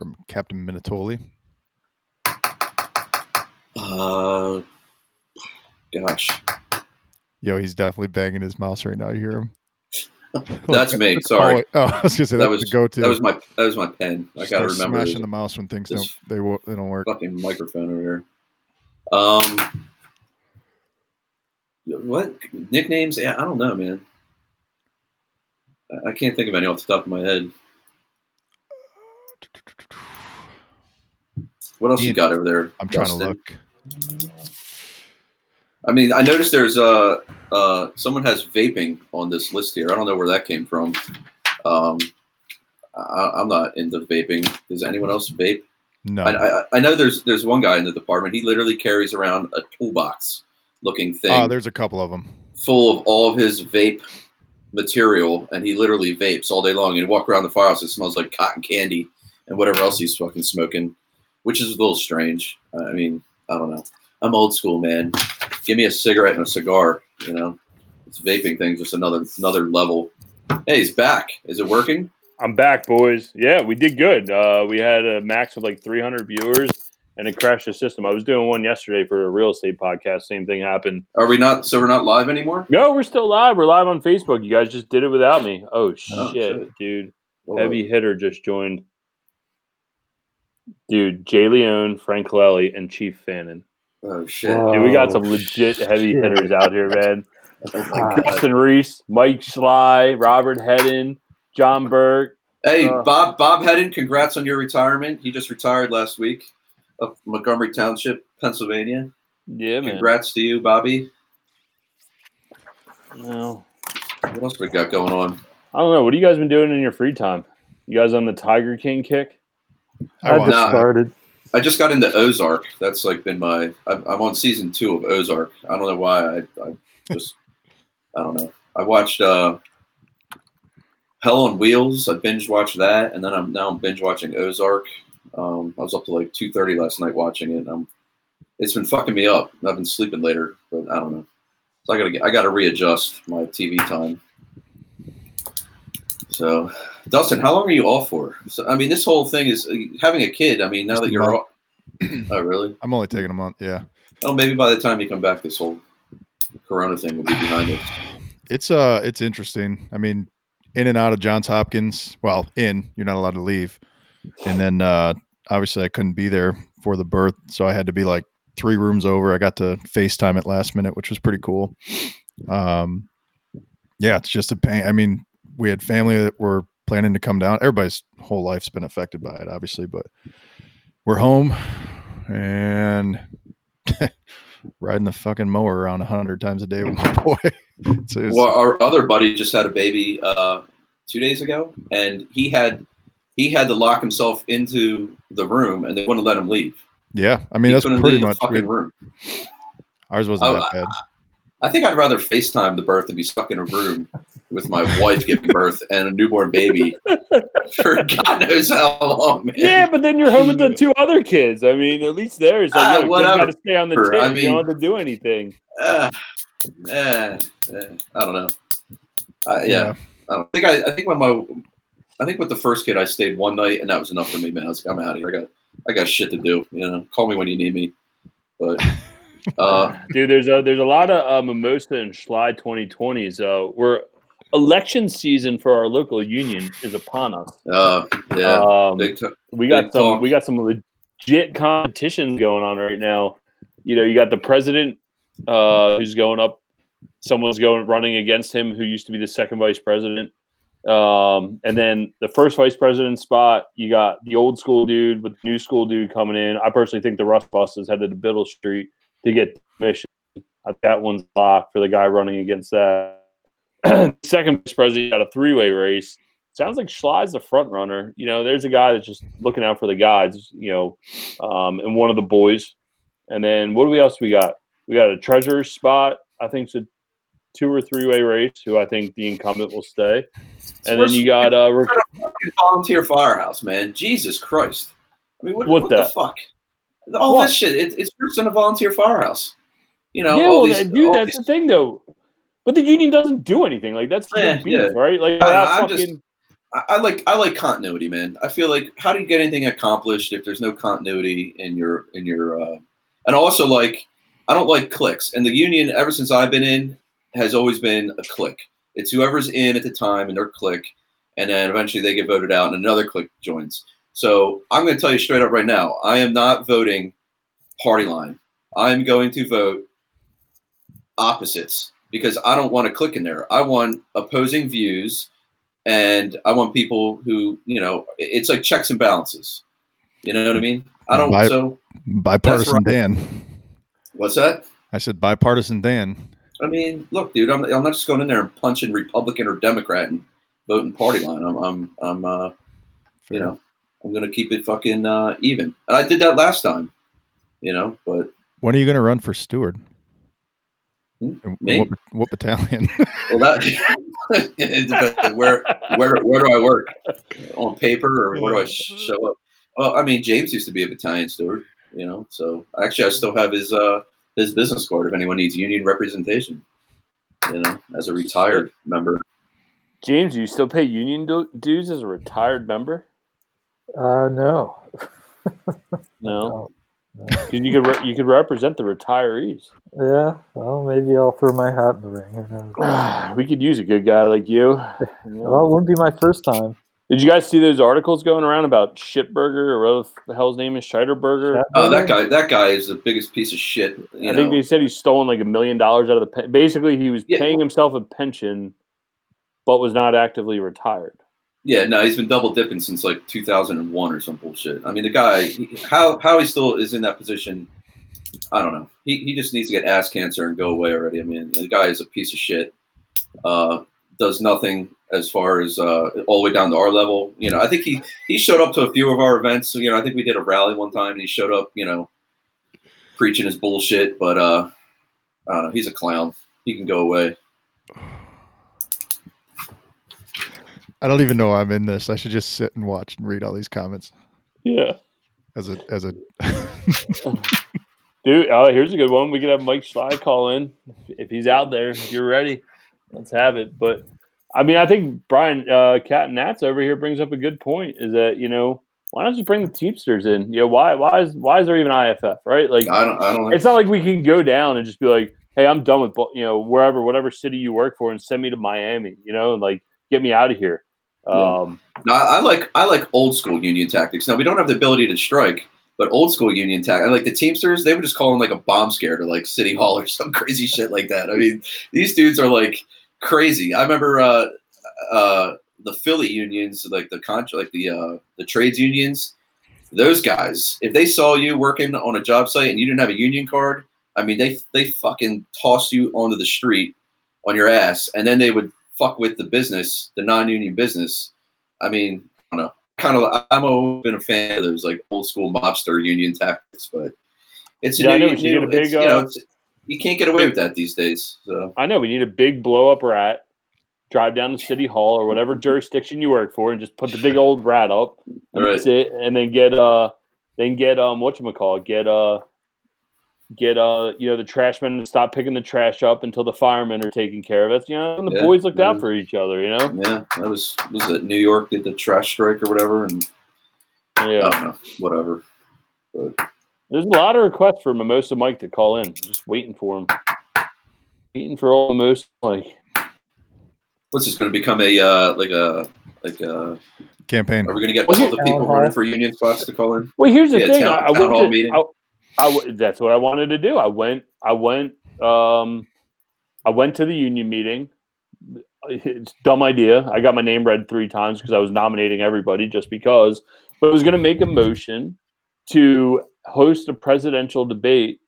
from Captain Minatoli. Uh, gosh, Yo, he's definitely banging his mouse right now. You hear him? [LAUGHS] that's me. [LAUGHS] Sorry. Oh, oh, I was gonna say That that's was the go-to. That was my that was my pen. I gotta Start remember smashing the mouse when things don't they won't they don't work. fucking microphone over here. Um, what nicknames? Yeah, I don't know, man. I can't think of any off the top of my head. What else you Ian, got over there? I'm trying to look. I mean, I noticed there's uh uh someone has vaping on this list here. I don't know where that came from. Um, I, I'm not into vaping. Does anyone else vape? No, I, I, I know there's there's one guy in the department. He literally carries around a toolbox looking thing oh, there's a couple of them. full of all of his vape material, and he literally vapes all day long. And you walk around the firehouse, it smells like cotton candy and whatever else he's fucking smoking, which is a little strange. I mean, I don't know. I'm old school, man. Give me a cigarette and a cigar. You know, it's vaping thing just another another level. Hey, he's back. Is it working? I'm back, boys. Yeah, we did good. Uh, we had a max of like 300 viewers, and it crashed the system. I was doing one yesterday for a real estate podcast. Same thing happened. Are we not? So we're not live anymore? No, we're still live. We're live on Facebook. You guys just did it without me. Oh shit, Oh, shit. dude! Heavy hitter just joined. Dude, Jay Leone, Frank Lelly, and Chief Fannin. Oh shit! Dude, we got some Oh, legit heavy shit. hitters out here, man. [LAUGHS] Oh my. Justin Reese, Mike Sly, Robert Hedden, John Burke. Hey, Uh, Bob Bob Hedden, congrats on your retirement. He just retired last week of Montgomery Township, Pennsylvania. Yeah, man. Congrats to you, Bobby. Well, What else we got going on? I don't know. What have you guys been doing in your free time? You guys on the Tiger King kick? I I just started. I just got into Ozark. That's like been my. I'm, I'm on season two of Ozark. I don't know why. I, I just. I don't know. I watched uh, Hell on Wheels. I binge watched that, and then I'm now I'm binge watching Ozark. Um, I was up to like two thirty last night watching it. And I'm, it's been fucking me up. I've been sleeping later, but I don't know. So I gotta get, I gotta readjust my TV time. So, Dustin, how long are you off for? So, I mean, this whole thing is uh, having a kid. I mean, now that you're off, [CLEARS THROAT] oh really? I'm only taking a month. Yeah, Oh, maybe by the time you come back, this whole Corona thing will be behind us. it's uh, it's interesting. I mean, in and out of Johns Hopkins. Well, in you're not allowed to leave, and then uh, obviously I couldn't be there for the birth, so I had to be like three rooms over. I got to FaceTime at last minute, which was pretty cool. Um, yeah, it's just a pain. I mean, we had family that were planning to come down. Everybody's whole life's been affected by it, obviously, but we're home and [LAUGHS] riding the fucking mower around a hundred times a day with my [LAUGHS] boy. It's- Well, our other buddy just had a baby uh, two days ago, and he had he had to lock himself into the room, and they wouldn't let him leave. yeah, I mean he that's pretty much fucking we- room. ours wasn't Oh, that bad. I think I'd rather FaceTime the birth than be stuck in a room with my wife giving birth and a newborn baby [LAUGHS] for God knows how long. Man. Yeah, but then you're home with the two other kids. I mean, at least there's Ah, like, you got to stay on the I tip. you don't have to do anything. Uh, eh, I don't know. Uh, yeah, I don't think I. I think when my, I think with the first kid, I stayed one night, and that was enough for me, man. I was like, I'm out of here. I got, I got shit to do. You know, call me when you need me. But, uh, [LAUGHS] Dude, there's a there's a lot of uh, mimosa and Schley 2020s. Uh, we're election season for our local union is upon us. uh, yeah, um, t- we got some talk. we got some legit competitions going on right now. You know, you got the president uh, who's going up. Someone's going running against him who used to be the second vice president. Um, and then the first vice president spot, you got the old school dude with the new school dude coming in. I personally think the Rust Bus is headed to Biddle Street to get mission. That one's locked for the guy running against that. [CLEARS THROAT] Second vice president got a three way race. Sounds like Schley's the front runner. You know, there's a guy that's just looking out for the guys. You know, um, and one of the boys. And then what do we else we got? We got a treasurer spot. I think it's a two or three way race. Who I think the incumbent will stay. And then you got uh, [LAUGHS] volunteer firehouse, man. Jesus Christ. I mean, what, What what, the- the fuck? All What? this shit. It, it's worse than a volunteer firehouse. You know, yeah, all well, these, dude, that's these- the thing though. But the union doesn't do anything. Like that's the Yeah, beef, yeah. right? Like I- just- fucking- I, I like I like continuity, man. I feel like how do you get anything accomplished if there's no continuity in your in your uh, and also like I don't like clicks. And the union, ever since I've been in, has always been a click. It's whoever's in at the time and their click, and then eventually they get voted out and another click joins. So I'm going to tell you straight up right now, I am not voting party line. I'm going to vote opposites because I don't want to click in there. I want opposing views and I want people who, you know, it's like checks and balances. You know what I mean? I don't. Bi- so Bipartisan right. Dan. what's that? I said bipartisan Dan. I mean, look, dude, I'm, I'm not just going in there and punching Republican or Democrat and voting party line. I'm, I'm, I'm, uh, you know, I'm gonna keep it fucking uh, even. And I did that last time, you know. But When are you going to run for steward? Hmm, me? What, what battalion? [LAUGHS] [LAUGHS] well, that [LAUGHS] it depends. where, where, where do I work? On paper, or where do I show up? Well, I mean, James used to be a battalion steward, you know. So actually, I still have his uh, his business card if anyone needs union representation. You know, as a retired member. James, do you still pay union dues as a retired member? Uh, no. No, [LAUGHS] No. 'Cause you could re- you could represent the retirees. Yeah. Well, maybe I'll throw my hat in the ring. [SIGHS] We could use a good guy like you. [LAUGHS] Well, it wouldn't be my first time. Did you guys see those articles going around about Shitburger or what the hell's name is Scheiderberger? Oh, that guy! That guy is the biggest piece of shit. You I know? think they said he's stolen like a million dollars out of the pen. Basically, he was Yeah. paying himself a pension, but was not actively retired. Yeah, no, he's been double dipping since like 2001 or some bullshit. I mean, the guy, how how he still is in that position, I don't know. He, he just needs to get ass cancer and go away already. I mean, the guy is a piece of shit. Uh, does nothing as far as uh, all the way down to our level. You know, I think he he showed up to a few of our events. So, you know, I think we did a rally one time and he showed up. You know, preaching his bullshit, but uh, I don't know. He's a clown. He can go away. I don't even know I'm in this. I should just sit and watch and read all these comments Yeah, as a as a. [LAUGHS] dude. Oh, here's a good one. We could have Mike Schley call in if he's out there. If you're ready, let's have it. But I mean, I think Brian uh, Cat and Nats over here brings up a good point. Is that you know why don't you bring the Teamsters in? You know why why is why is there even IFF right? Like I don't. I don't. it's not like we can go down and just be like, hey, I'm done with you know wherever whatever city you work for and send me to Miami. You know, and like get me out of here. Um, No, I like I like old school union tactics. Now we don't have the ability to strike, But old school union and like the Teamsters, they would just call them like a bomb scare to like City Hall or [LAUGHS] some crazy shit like that. I mean, these dudes are like crazy. I remember uh, uh, the Philly unions, like the contra, like the uh, the trades unions. Those guys, if they saw you working on a job site and you didn't have a union card, I mean, they they fucking toss you onto the street on your ass, and then they would fuck with the business, the non-union business. I mean, I don't know. Kind of, I'm always been a fan of those like old school mobster union tactics, but it's a Yeah, new, you a new- it's, big, you know, uh, you can't get away with that these days. So I know we need a big blow up rat. Drive down to City Hall or whatever jurisdiction you work for, and just put the big old rat up. And Right. That's it. And then get uh, then get um, what you call get uh, get uh, you know, the trashmen to stop picking the trash up until the firemen are taking care of it. You know, and the Yeah, boys looked out for each other. You know. yeah, that was was it New York did the trash strike or whatever, and I Yeah. don't know, whatever. But There's a lot of requests for Mimosa Mike to call in. Just waiting for him. Waiting for old Mimosa Mike. what's this going to become a uh, like a like a? Campaign. Are we going to get Well, all the people running for union spots to call in? Well, here's the Yeah, thing. town- I, I town went to. I, I w- that's what I wanted to do. I went. I went. Um, I went to the union meeting. It's a dumb idea. I got my name read three times because I was nominating everybody just because. But I was going to make a motion to host a presidential debate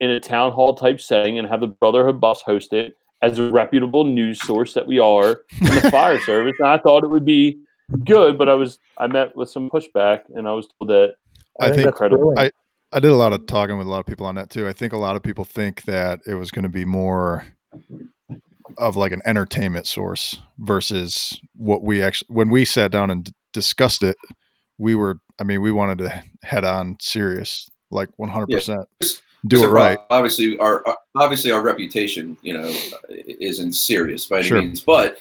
in a town hall type setting and have the Brotherhood Bus host it as a reputable news source that we are in the fire [LAUGHS] service. And I thought it would be good, but I was I met with some pushback and I was told that I think that's credible. I did a lot of talking with a lot of people on that too. I think a lot of people think that it was going to be more of like an entertainment source versus what we actually when we sat down and d- discussed it, we were I mean, we wanted to head on serious, like 100%. Do So, it right. Obviously, our uh, obviously our reputation, you know, isn't serious by any Sure. means. But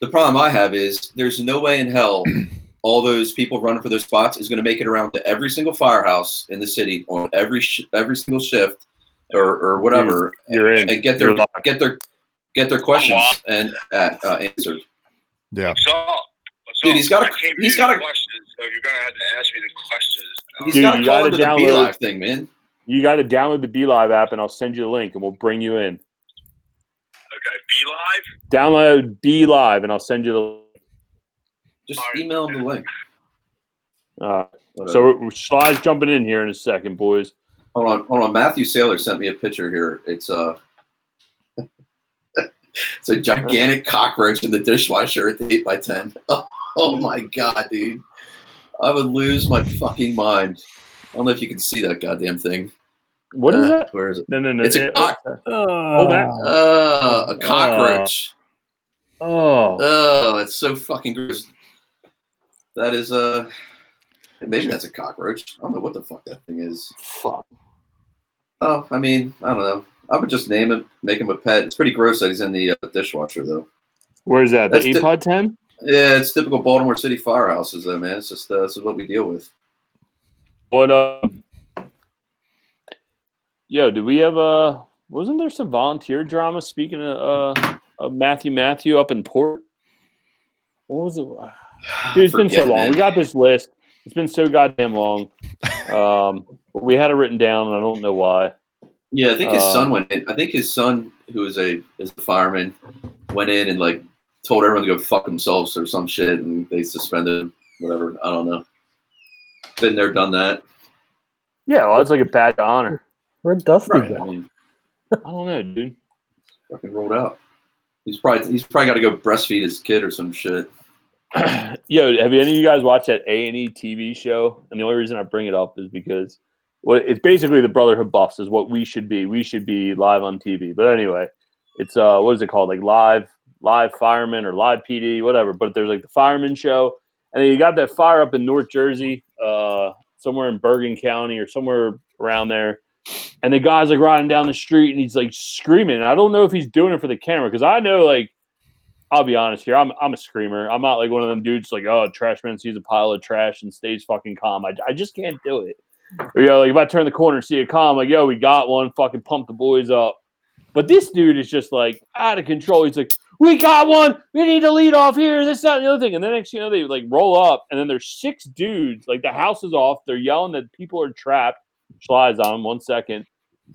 the problem I have is there's no way in hell [CLEARS THROAT] all those people running for those spots is going to make it around to every single firehouse in the city on every sh- every single shift or, or whatever, You're in. and get their You're get their get their questions and uh, uh, answered. Yeah. What's up? What's Dude, he's got a- I came he's here got a- questions, so you're gonna have to ask me the questions. He's Dude, got to you call gotta into the download- Beeline thing, man. You got to download the B Live app, and I'll send you the link, and we'll bring you in. Okay, be live. Download B Live, and I'll send you the. Just Alright. email him the link. Uh, so we're, Sly's jumping in here in a second, boys. Hold on, hold on. Matthew Saylor sent me a picture here. It's a [LAUGHS] it's a gigantic cockroach in the dishwasher at the eight by ten. [LAUGHS] Oh, oh my god, dude! I would lose my fucking mind. I don't know if you can see that goddamn thing. What is Uh, that? Where is it? No, no, no. It's a it- cock- Oh. Uh, a cockroach. Oh, Oh, it's so fucking gross. That is uh maybe that's a cockroach. I don't know what the fuck that thing is. fuck. Oh, I mean, I don't know. I would just name it, make him a pet. It's pretty gross that he's in the uh, dishwasher, though. Where's that? That's The the- APOD 10? Yeah, it's typical Baltimore City firehouses, though, man. It's just uh, this is what we deal with. What, uh. Yo, do we have a. Wasn't there some volunteer drama speaking of, uh, of Matthew Matthew up in Port? What was it? [SIGHS] Dude, it's been so long. man. We got this list. It's been so goddamn long. [LAUGHS] Um, but we had it written down, and I don't know why. Yeah, I think his Um, son went in. I think his son, who is a is a fireman, went in and like told everyone to go fuck themselves or some shit, and they suspended him. Whatever. I don't know. Been there, done that. Yeah, well, that's like a badge of honor. Where'd Dusty Right. I mean, I don't know, dude. fucking rolled out. He's probably he's probably got to go breastfeed his kid or some shit. [CLEARS THROAT] Yo, have any of you guys watched that A and E TV show? And the only reason I bring it up is because well, it's basically the Brotherhood Bus is what we should be. We should be live on TV. But anyway, it's uh, what is it called? Like live, live fireman or live PD, whatever. But there's like the fireman show, and then you got that fire up in North Jersey, uh, somewhere in Bergen County or somewhere around there. And the guy's like riding down the street and he's like screaming. And I don't know if he's doing it for the camera because I know like I'll be honest here. I'm I'm a screamer. I'm not like one of them dudes like, oh, trash man sees a pile of trash and stays fucking calm. I, I just can't do it. Or, you know, like if I turn the corner and see a calm, like, yo, we got one, fucking pump the boys up. But this dude is just like out of control. He's like, we got one. We need to lead off here. This, and the other thing. And then next, you know, they like roll up, and then there's six dudes. Like the house is off. They're yelling that people are trapped. Slides on one second.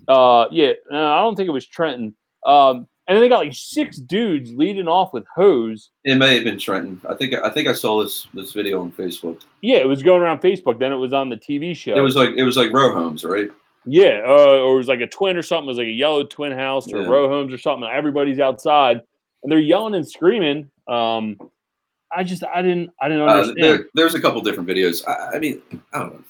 Uh, yeah, I don't think it was Trenton. Um, and then they got like six dudes leading off with hose. It may have been Trenton. I think I think I saw this this video on Facebook. Yeah, it was going around Facebook. Then it was on the TV show. It was like it was like row homes, right? Yeah, uh, or it was like a twin or something. It was like a yellow twin house or Yeah. row homes or something. Everybody's outside and they're yelling and screaming. Um, I just I didn't I didn't Uh, understand. there, there's a couple different videos. I, I mean, I don't know.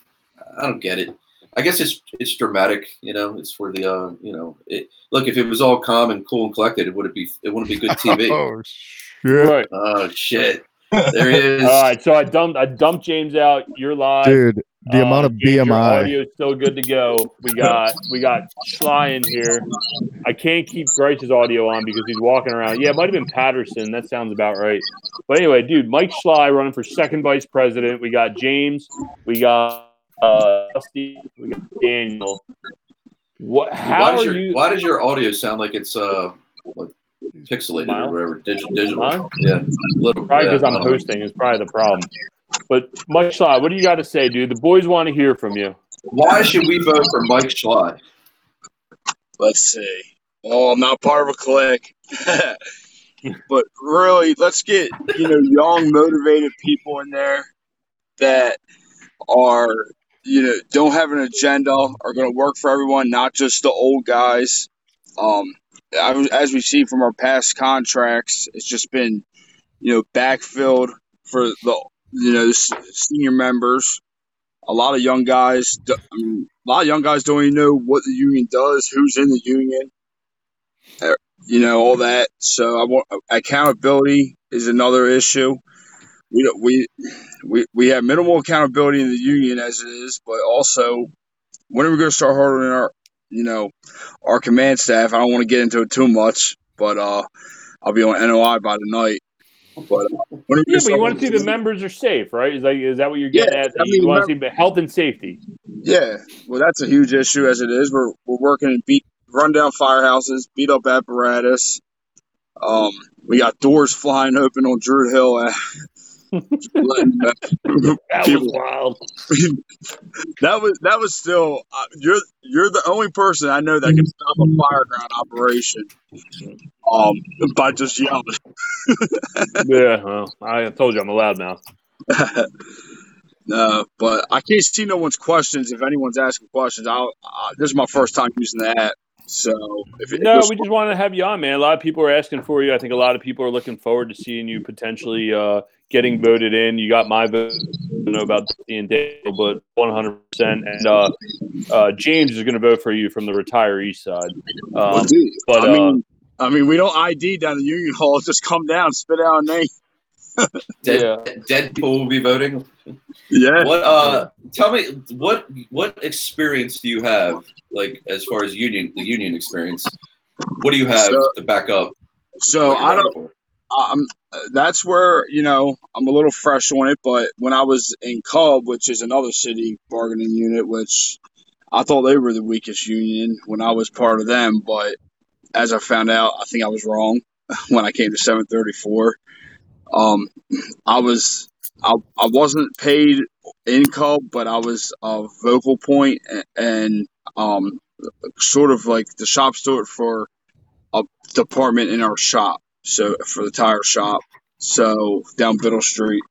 I don't get it. I guess it's it's dramatic, you know. It's for the uh, you know. It, look, if it was all calm and cool and collected, it would be it wouldn't be good [LAUGHS] TV. Oh shit, right. oh shit! There he is. All right. So I dumped I dumped James out. You're live. dude. The Uh, amount of James, your BMI. audio is still good to go. We got we got Schley in here. I can't keep Bryce's audio on because he's walking around. Yeah, it might have been Paterson. That sounds about right. But anyway, dude, Mike Schley running for second vice president. We got James. We got uh We got Daniel. What? why How does your you? Why does your audio sound like it's uh like pixelated Mine? or whatever? Digital, digital. Mine? Yeah, little. Probably because I I'm don't know. hosting is probably the problem. But Mike Schley, what do you got to say, dude? The boys want to hear from you. Why should we vote for Mike Schley? let's see. Oh, I'm not part of a clique. [LAUGHS] but really, let's get, you know, young, motivated people in there that are, you know, don't have an agenda, are going to work for everyone, not just the old guys. Um, I- as we've seen from our past contracts, it's just been, you know, backfilled for the, you know, senior members. A lot of young guys, I mean, a lot of young guys don't even know what the union does, who's in the union, uh, you know, all that. So I want accountability is another issue. We don't, we we we have minimal accountability in the union as it is, but also when are we going to start hardening our, you know, our command staff? I don't want to get into it too much, but uh, I'll be on NOI by tonight. But uh, when are we Yeah, gonna but you want to see the members are safe, right? Is that is that what you're getting Yeah, at? I mean, you want to see the health and safety. Yeah, well, that's a huge issue as it is. We're we're working in beat rundown firehouses, beat up apparatus. Um, we got doors flying open on Druid Hill. [LAUGHS] [LAUGHS] That people- was wild. [LAUGHS] that was that was still uh, you're you're the only person I know that can stop a fireground operation. Um, by just yelling. [LAUGHS] yeah, well, I told you I'm allowed now. no, but I can't see no one's questions. If anyone's asking questions, I'll. Uh, this is my first time using that, so if it, No, we just wanted to have you on, man. A lot of people are asking for you. I think a lot of people are looking forward to seeing you potentially uh, getting voted in. You got my vote. I don't know about Dusty and Dale, but 100%. And uh, uh, James is going to vote for you from the retiree side. Well, Um, dude, but, I uh, mean, I mean, we don't ID down the Union Hall. Just come down, spit out a name. [LAUGHS] Dead, Yeah. dead people will be voting. Yeah. What? Uh, tell me what what experience do you have, like as far as union the union experience? What do you have So- to back up? So I don't. for? I'm. That's where you know I'm a little fresh on it. But when I was in Cub, which is another city bargaining unit, which I thought they were the weakest union when I was part of them, but as I found out, I think I was wrong [LAUGHS] when I came to 734. Um, I was I, I wasn't paid in Cub, but I was a vocal point and, and um, sort of like the shop steward for a department in our shop. So for the tire shop, so down Biddle Street.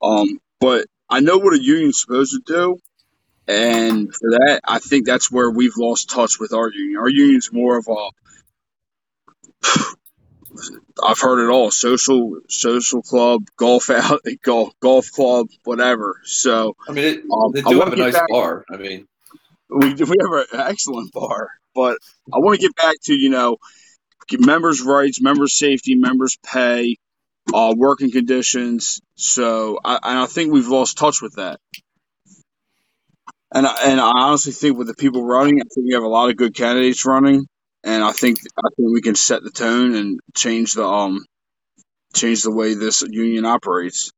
Um, but I know what a union's supposed to do, and for that, I think that's where we've lost touch with our union. Our union's more of a [SIGHS] I've heard it all: social, social club, golf out, [LAUGHS] golf, golf club, whatever. So I mean, it, um, they do have a nice back- bar. I mean, we we have an excellent bar, but I want to get back to you know members' rights, members' safety, members' pay, uh, working conditions. So I, and I think we've lost touch with that. And I, and I honestly think with the people running, I think we have a lot of good candidates running, and I think I think we can set the tone and change the um change the way this union operates.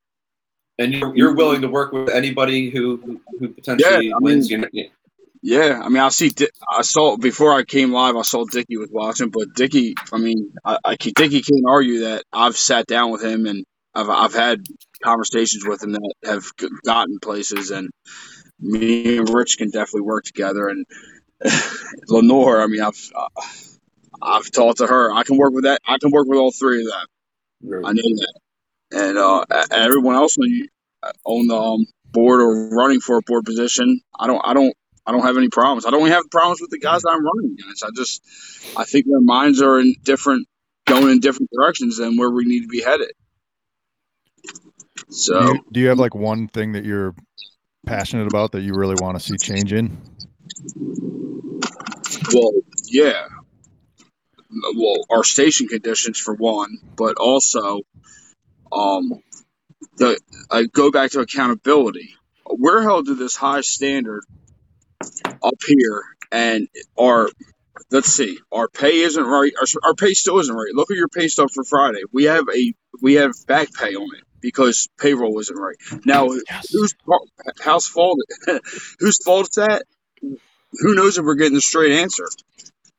and you're, you're willing to work with anybody who who, potentially Yeah, I wins. Know, Yeah, I mean, I see. Di- I saw before I came live. I saw Dicky was watching, but Dicky. I mean, I, I Dicky can't argue that I've sat down with him and I've I've had conversations with him that have gotten places, and me and Rich can definitely work together. And [LAUGHS] Lenore, I mean, I've uh, I've talked to her. I can work with that. I can work with all three of them. I know that. And uh, everyone else on on the um, board or running for a board position, I don't, I don't, I don't have any problems. I don't have problems with the guys that I'm running against. I just, I think their minds are in different, going in different directions than where we need to be headed. Do So you, do you have like one thing that you're passionate about that you really want to see change in? Well, yeah. Well, our station conditions for one, but also, um, the I go back to accountability. We're held to this high standard up here, and our let's see, our pay isn't right. Our, our pay still isn't right. Look at your pay stub for Friday. We have a we have back pay on it because payroll isn't right. Now, whose house fault? [LAUGHS] whose fault is that? Who knows if we're getting the straight answer?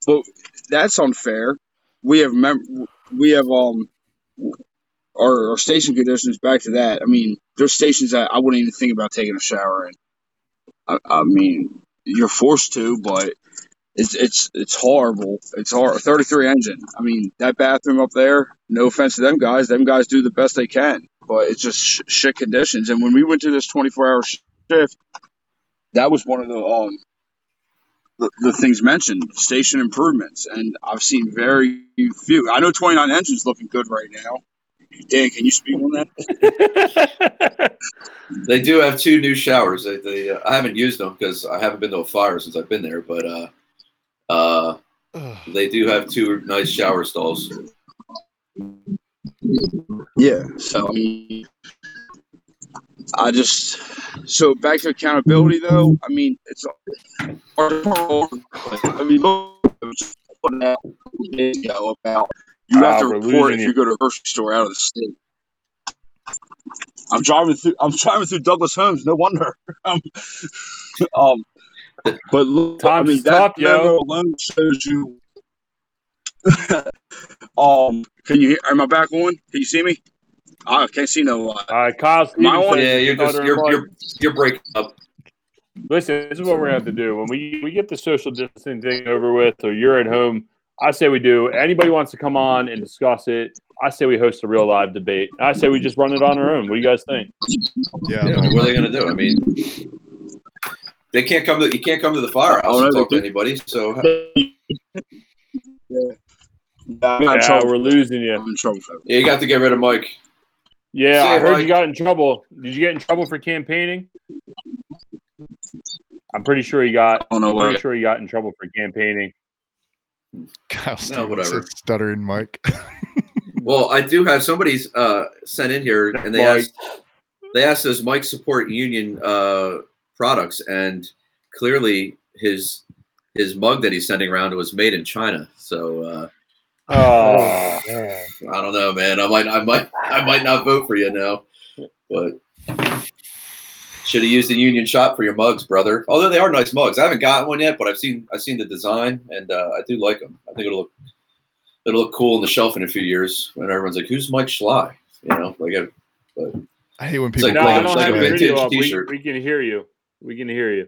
But that's unfair. We have mem- we have um our, our station conditions back to that. I mean, there's stations that I wouldn't even think about taking a shower in. I, I mean, you're forced to, but it's it's it's horrible. It's hard. 33 engine. I mean, that bathroom up there. No offense to them guys. Them guys do the best they can, but it's just sh- shit conditions. And when we went to this 24 hour shift, that was one of the um the, the things mentioned, station improvements, and I've seen very few. I know 29 engines looking good right now. Dan, can you speak on that? [LAUGHS] They do have two new showers. They, they uh, I haven't used them because I haven't been to a fire since I've been there, but uh, uh, they do have two nice shower stalls. Yeah. So I mean, I just so back to accountability though. I mean, it's I mean, look, it was put out days about you have Ah, to report if you. you go to a grocery store out of the state. I'm driving through. I'm driving through Douglass Homes. No wonder. [LAUGHS] um, um, but look, I mean that tough, yo. memo alone shows you. [LAUGHS] um, can you hear? Am I back on? Can you see me? I can't see no. Uh, All right, Kyle Am I Stevenson. on? Yeah, you're just you're you're you're breaking up. Listen, this is what we're gonna have to do when we we get the social distancing thing over with, or you're at home. I say we do. Anybody wants to come on and discuss it? I say we host a real live debate. I say we just run it on our own. What do you guys think? Yeah. Yeah, what are they going to do? I mean, they can't come to you can't come to the firehouse Oh, and talk to anybody. So I'm in Yeah, trouble. we're losing you. I'm in trouble. yeah, you got to get rid of Mike. Yeah, See I you, heard Mike. you got in trouble. Did you get in trouble for campaigning? I'm pretty sure you got. Oh no I'm pretty sure you got in trouble for campaigning. Kyle No, whatever. stuttering Mike. [LAUGHS] Well, I do have somebody's uh, sent in here, and they Mike. asked they asked does Mike support union uh, products, and clearly his his mug that he's sending around was made in China. So uh, Oh, I don't know, man. I might I might I might not vote for you now, but should have used the union shop for your mugs, brother. Although they are nice mugs, I haven't gotten one yet, but I've seen I've seen the design, and uh, I do like them. I think it'll look it'll look cool on the shelf in a few years when everyone's like, "Who's Mike Schley?" You know, like I, but I hate when people like no, play I like- with don't like have a video vintage up. We, t-shirt. we can hear you. We can hear you.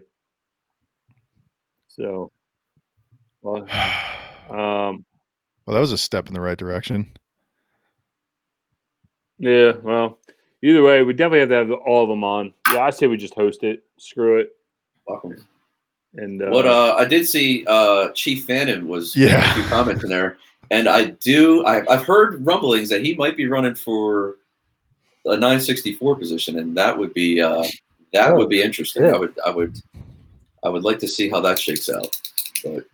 So, well, [SIGHS] um, Well, that was a step in the right direction. yeah. Well, either way, we definitely have to have all of them on. Yeah, I say we just host it. Screw it. fuck 'em. And uh, What uh, I did see uh, Chief Fannin was Yeah. a few comments in there, and I do I, I've heard rumblings that he might be running for a 964 position, and that would be uh, that would be interesting. yeah. I would I would I would like to see how that shakes out, but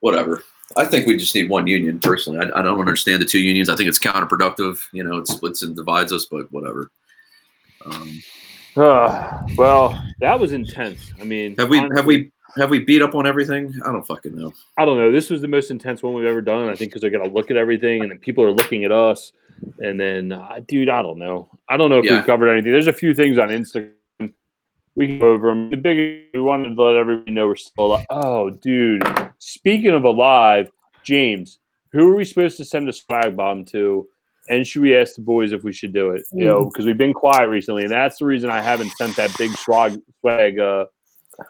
whatever. I think we just need one union personally. I, I don't understand the two unions. I think it's counterproductive. You know, it splits and divides us, but whatever. Um, uh, well, that was intense. I mean, have we have we have we beat up on everything? I don't fucking know. I don't know. This was the most intense one we've ever done. I think because they're gonna look at everything, and then people are looking at us. And then, uh, dude, I don't know. I don't know if Yeah. we've covered anything. There's a few things on Instagram we can go over them. The big we wanted to let everybody know we're still alive. Oh, dude. Speaking of alive, James, who are we supposed to send a swag bomb to? And should we ask the boys if we should do it? You know, because we've been quiet recently, and that's the reason I haven't sent that big swag swag uh,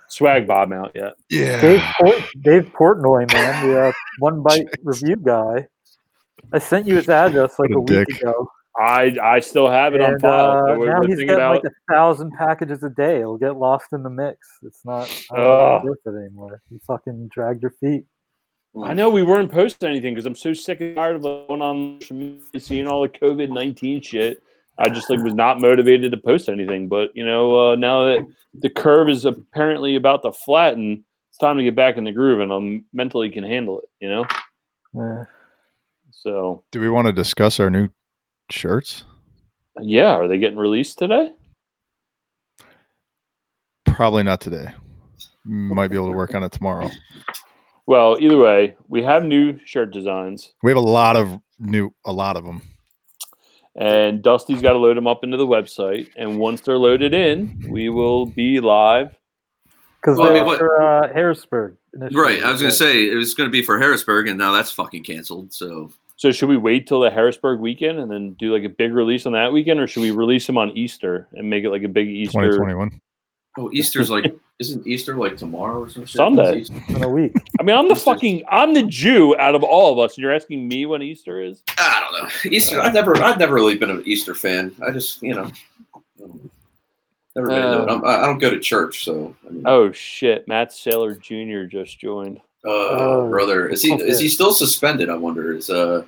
swag bomb out yet. Yeah. Dave, Port, Dave Portnoy, man, the uh, one bite [LAUGHS] review guy. I sent you his address like What a, a week dick. ago. I I still have it on And, file. uh, we're, now we're he's getting about like a thousand packages a day. It'll get lost in the mix. It's not, I don't Ugh. think it's worth it anymore. You fucking dragged your feet. I know we weren't posting anything because I'm so sick and tired of going on seeing all the COVID nineteen shit. I just like was not motivated to post anything. But you know, uh, now that the curve is apparently about to flatten, it's time to get back in the groove, and I'm mentally can handle it. You know, Yeah. so Do we want to discuss our new shirts? yeah, are they getting released today? Probably not today. Might be able to work on it tomorrow. Well, either way, we have new shirt designs, We have a lot of new, a lot of them. and Dusty's got to load them up into the website. And once they're loaded in, we will be live. Because Well, I they're mean, what- for uh, Harrisburg. initially. Right. I was gonna say it was gonna be for Harrisburg, and now that's fucking canceled. So So should we wait till the Harrisburg weekend and then do like a big release on that weekend, or should we release them on Easter and make it like a big Easter? 2021. Oh, Easter's like [LAUGHS] isn't Easter like tomorrow or something? Sunday. in a week. I mean, I'm the Easter's- fucking I'm the Jew out of all of us, and you're asking me when Easter is? I don't know. Easter. I've never. I've never really been an Easter fan. I just you know. Never been into it. I'm, I I don't go to church, so. I mean, Oh shit! Matt Saylor Jr. just joined. uh, Oh. brother, is he Okay. is he still suspended? I wonder. Is uh,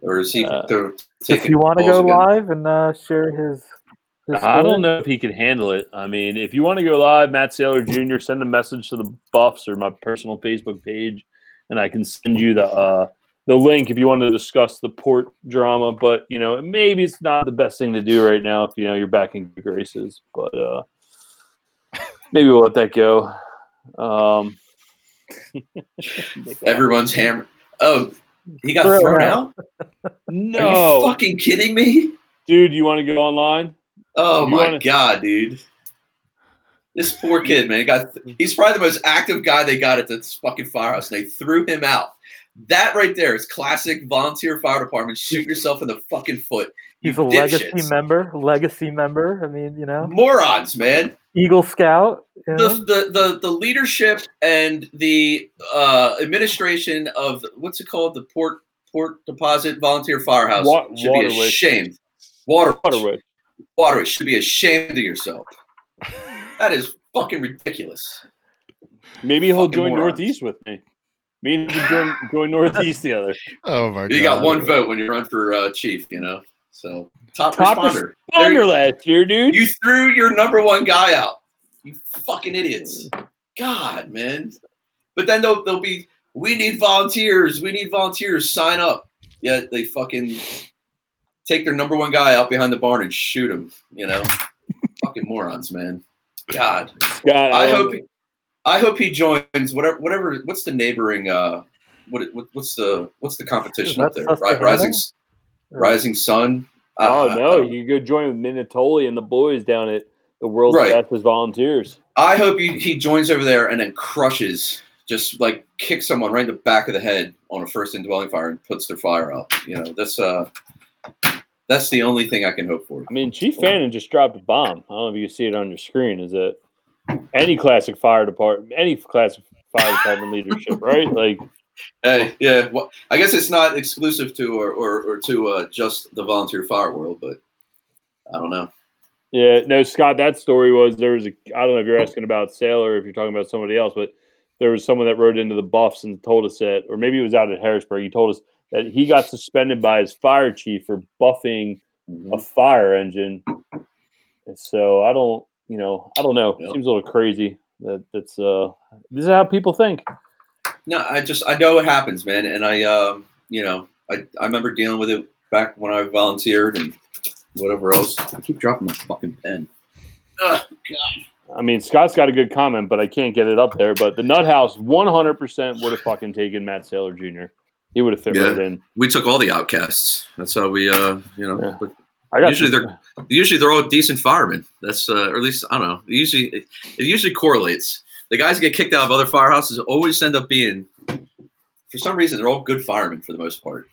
or is he Uh, If you want to go again? live and uh, share his, his I don't know if he can handle it. I mean, if you want to go live, Matt Saylor Jr. send a message to the Buffs or my personal Facebook page, and I can send you the uh, the link if you want to discuss the port drama. But you know, maybe it's not the best thing to do right now if you know you're back in good graces. But uh, maybe we'll let that go. Um, [LAUGHS] Everyone's hammered. Oh, he got thrown out. out. [LAUGHS] Are you no, fucking kidding me? dude, you want to go online? Oh You my wanna- god, dude. This poor kid, man, got he's probably the most active guy they got at this fucking firehouse, and they threw him out. That right there is classic volunteer fire department. Shoot yourself in the fucking foot. You he's a legacy member. Legacy member. I mean, you know, Morons, man. Eagle Scout. You The, know? the the the leadership and the uh, administration of what's it called? The port Port Deposit volunteer firehouse Wa- should be ashamed. Water Waterwood. Waterway should be ashamed of yourself. That is fucking ridiculous. Maybe he'll Fucking join morons. Northeast with me. Me and him join, join Northeast together. Oh my god. You got one vote when you run for uh, chief, you know. So top, Top responder. Thunder last year, dude. You threw your number one guy out. You fucking idiots. God, man. But then they'll they'll be we need volunteers. We need volunteers. Sign up. Yeah, they fucking take their number one guy out behind the barn and shoot him. You know, [LAUGHS] fucking morons, man. God, God, I don't- hope he, I hope he joins whatever whatever. What's the neighboring? Uh, what, what what's the what's the competition up there? Right, Rising Rising Sun. Oh I- no, you go join with Minatoli and the boys down at the world's Right. fastest volunteers. I hope he, he joins over there and then crushes, just like kicks someone right in the back of the head on a first indwelling fire and puts their fire out. You know, that's uh, that's the only thing I can hope for. I mean, Chief Fannin just dropped a bomb. I don't know if you can see it on your screen. Is it any classic fire department, any classic fire department leadership, right? Like, Hey, yeah, well, I guess it's not exclusive to or or, or to uh, just the volunteer fire world, but I don't know. yeah, no, Scott. That story was there was a. I don't know if you're asking about Saylor, if you're talking about somebody else, but there was someone that wrote into the Buffs and told us that, or maybe it was out at Harrisburg. He told us that he got suspended by his fire chief for buffing a fire engine. And so I don't, you know, I don't know. Yep. Seems a little crazy that that's uh this is how people think. No, I just I know it happens, man, and I um you know I I remember dealing with it back when I volunteered and whatever else. I keep dropping my fucking pen. Ugh, I mean, Scott's got a good comment, but I can't get it up there. But the Nut House 100% would have fucking taken Matt Saylor Jr. He would have fit Yeah. right in. we took all the outcasts. That's how we, uh, you know, Yeah. but I got Usually some- they're usually they're all decent firemen. That's uh, or at least I don't know. Usually it, it usually correlates. The guys that get kicked out of other firehouses always end up being, for some reason, they're all good firemen for the most part.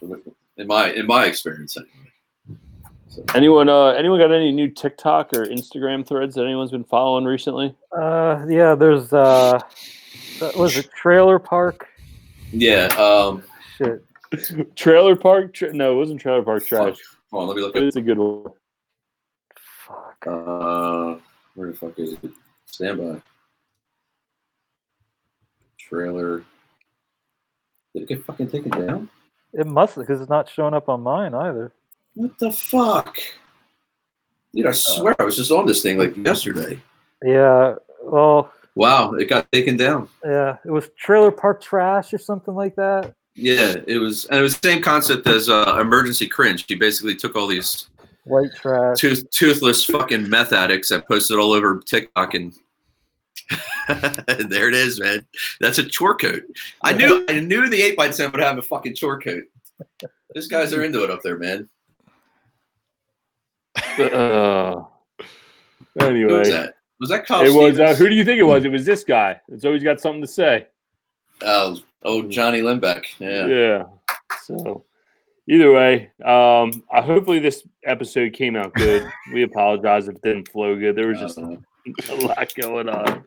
In my in my experience, anyway. So, anyone uh anyone got any new TikTok or Instagram threads that anyone's been following recently? Uh, yeah, there's uh, that was it trailer park? yeah. Um, Shit. [LAUGHS] Trailer Park? Tra- no, it wasn't Trailer Park Trash. hold on, let me look It at. a good one. Fuck. Uh, where the fuck is it? Standby. Trailer. Did it get fucking taken down? It must because it's not showing up on mine either. What the fuck? Dude, I swear I was just on this thing like yesterday. Yeah. Well, Wow, it got taken down. yeah, it was trailer park trash or something like that. Yeah, it was, and it was the same concept as uh, emergency cringe. He basically took all these White trash. tooth, toothless fucking meth addicts and posted all over TikTok, and [LAUGHS] there it is, man. That's a chore coat. I knew, I knew the eight by ten would have a fucking chore coat. These guys are into it up there, man. Uh, Who anyway, was that? Was that Kyle it was. Uh, who do you think it was? It was this guy. It's always got something to say. Oh, oh, Johnny Limbeck. Yeah. Yeah. So, either way, um, I, hopefully this episode came out good. [LAUGHS] we apologize if it didn't flow good. There was just Uh, [LAUGHS] a lot going on.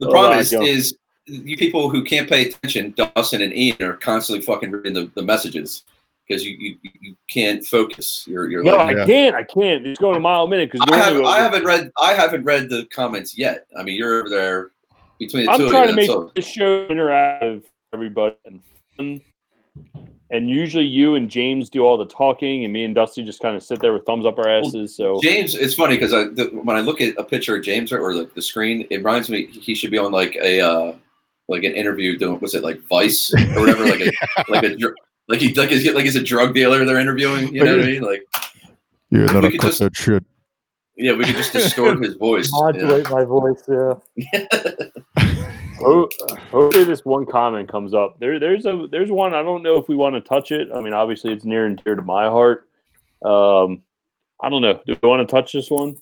The problem is, God. is you people who can't pay attention, Dawson and Ian, are constantly fucking reading the, the messages because you, you you can't focus. You're you're No, like, I Yeah. can't. I can't. It's going a mile a minute because I haven't I haven't read I haven't read the comments yet. I mean, you're over there between the I'm two trying to of you. make that's all. show interactive for everybody. and fun. And usually you and James do all the talking, and me and Dusty just kind of sit there with thumbs up our asses. So James, it's funny because I the, when I look at a picture of James or, or like the screen, it reminds me he should be on like a uh like an interview doing was it like Vice or whatever like a [LAUGHS] like a like he like he's like he's a drug dealer they're interviewing. You know what I mean? Like Yeah, We that'll could cut just- that shit. yeah, we could just distort his voice. you know? Modulate my voice. Yeah. [LAUGHS] [LAUGHS] ho- hopefully this one comment comes up. There, there's a there's one. I don't know if we want to touch it. I mean, obviously it's near and dear to my heart. Um, I don't know. Do we want to touch this one?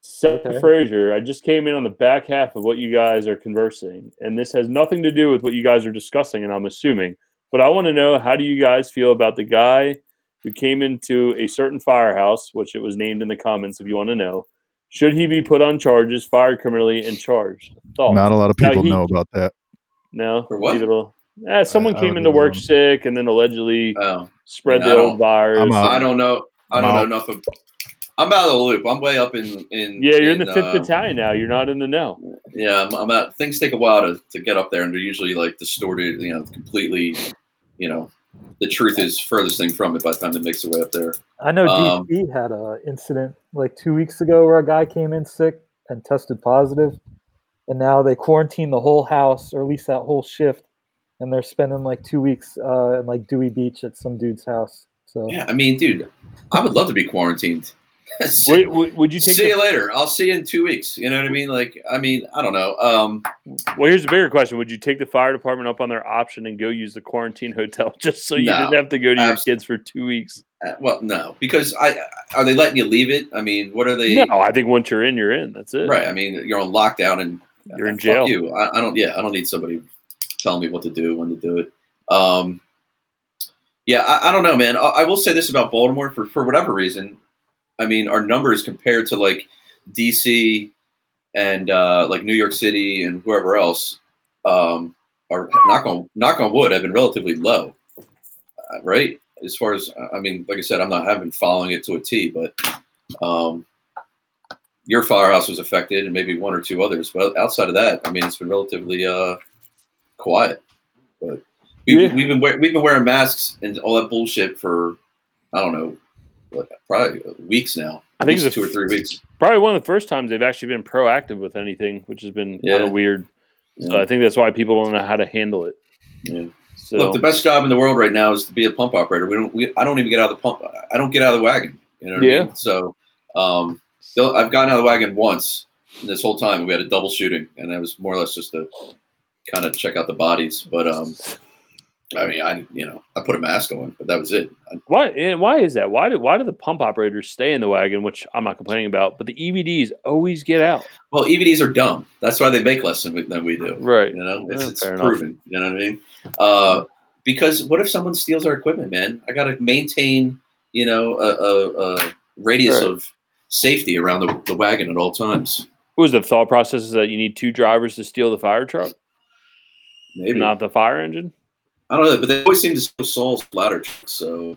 Seth Okay. Frazier, I just came in on the back half of what you guys are conversing, and this has nothing to do with what you guys are discussing, and I'm assuming. But I want to know how do you guys feel about the guy who came into a certain firehouse, which it was named in the comments if you want to know. Should he be put on charges, fired criminally, and charged? Thoughts? Not a lot of people he- know about that. No. For what? Neither will- Eh, someone I came don't into work know. sick and then allegedly Oh, spread I the old virus. I'm. I don't know. I I'm don't know out. enough. I'm out of the loop. I'm way up in in. yeah, you're in the fifth uh, battalion now. You're not in the know. Yeah, I'm, I'm out. Things take a while to, to get up there, and they're usually like distorted. You know, completely. You know, the truth is furthest thing from it by the time it makes its way up there. I know Um, DC had a incident like two weeks ago where a guy came in sick and tested positive, and now they quarantined the whole house or at least that whole shift, and they're spending like two weeks uh, in like Dewey Beach at some dude's house. So Yeah, I mean, dude, I would love to be quarantined. Would, would you take? see The, you later. I'll see you in two weeks. You know what I mean? Like, I mean, I don't know. Um, well, here's a bigger question: Would you take the fire department up on their option and go use the quarantine hotel [LAUGHS] just so you No, didn't have to go to your kids for two weeks? uh, well, no, because I are they letting you leave it? I mean, what are they? No, I think once you're in, you're in. That's it. Right. I mean, you're on lockdown and You're in jail. You. I, I don't. Yeah, I don't need somebody telling me what to do, when to do it. Um, yeah, I, I don't know, man. I, I will say this about Baltimore for for whatever reason. I mean, our numbers compared to like DC and uh, like New York City and whoever else um, are knock on knock on wood have been relatively low, uh, right? As far as I mean, like I said, I'm not have been following it to a T, but um, your firehouse was affected and maybe one or two others, but outside of that, I mean, it's been relatively uh, quiet. But we, Yeah. we've been we've been wearing masks and all that bullshit for I don't know, what, probably weeks now. I think it's two or three weeks. Probably one of the first times they've actually been proactive with anything, which has been kind of weird. So I think that's why people don't know how to handle it. Yeah. So Look, the best job in the world right now is to be a pump operator. We don't. We, I don't even get out of the pump. I don't get out of the wagon. You know what I Yeah. mean? So, um, still, I've gotten out of the wagon once this whole time. We had a double shooting, and that was more or less just to kind of check out the bodies. But um, I mean, I you know I put a mask on, but that was it. Why? And why is that? Why do why do the pump operators stay in the wagon, which I'm not complaining about, but the EVDs always get out? well, EVDs are dumb. That's why they make less than we, than we do. Right. You know, it's, Yeah, it's fair enough. proven. You know what I mean? Uh, because what if someone steals our equipment, man? I got to maintain, you know, a, a, a radius Right. of safety around the, the wagon at all times. What was the thought process? Is that you need two drivers to steal the fire truck, Maybe not the fire engine? I don't know, but they always seem to steal Saul's ladder trucks. So,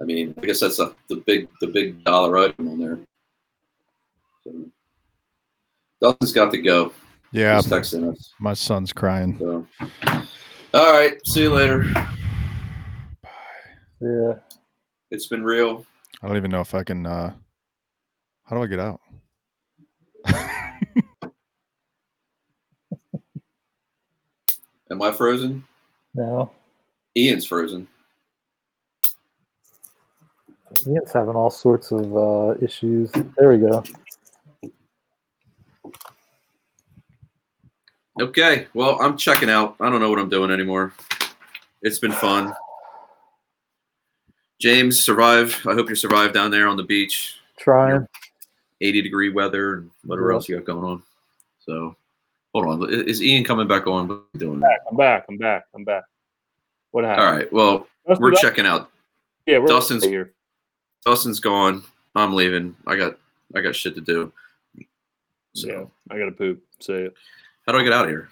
I mean, I guess that's the, the big the big dollar item on there. So, Dustin's got to go. Yeah, He's texting us. my son's crying. So, all right, see you later. Bye. Yeah. It's been real. I don't even know if I can. uh How do I get out? [LAUGHS] Am I frozen? No. Ian's frozen. Ian's having all sorts of uh, issues. There we go. Okay, well, I'm checking out. I don't know what I'm doing anymore. It's been fun. James, survive. I hope you survive down there on the beach. Trying. 80 degree weather and whatever Yeah. else you got going on. So, hold on. Is Ian coming back on? What are you doing? I'm back. I'm back. I'm back. What happened? All right. Well, Let's we're checking out. Yeah, we're Dustin's- here. Dustin's gone. I'm leaving. I got I got shit to do. So, Yeah, I gotta poop. So how do I get out of here?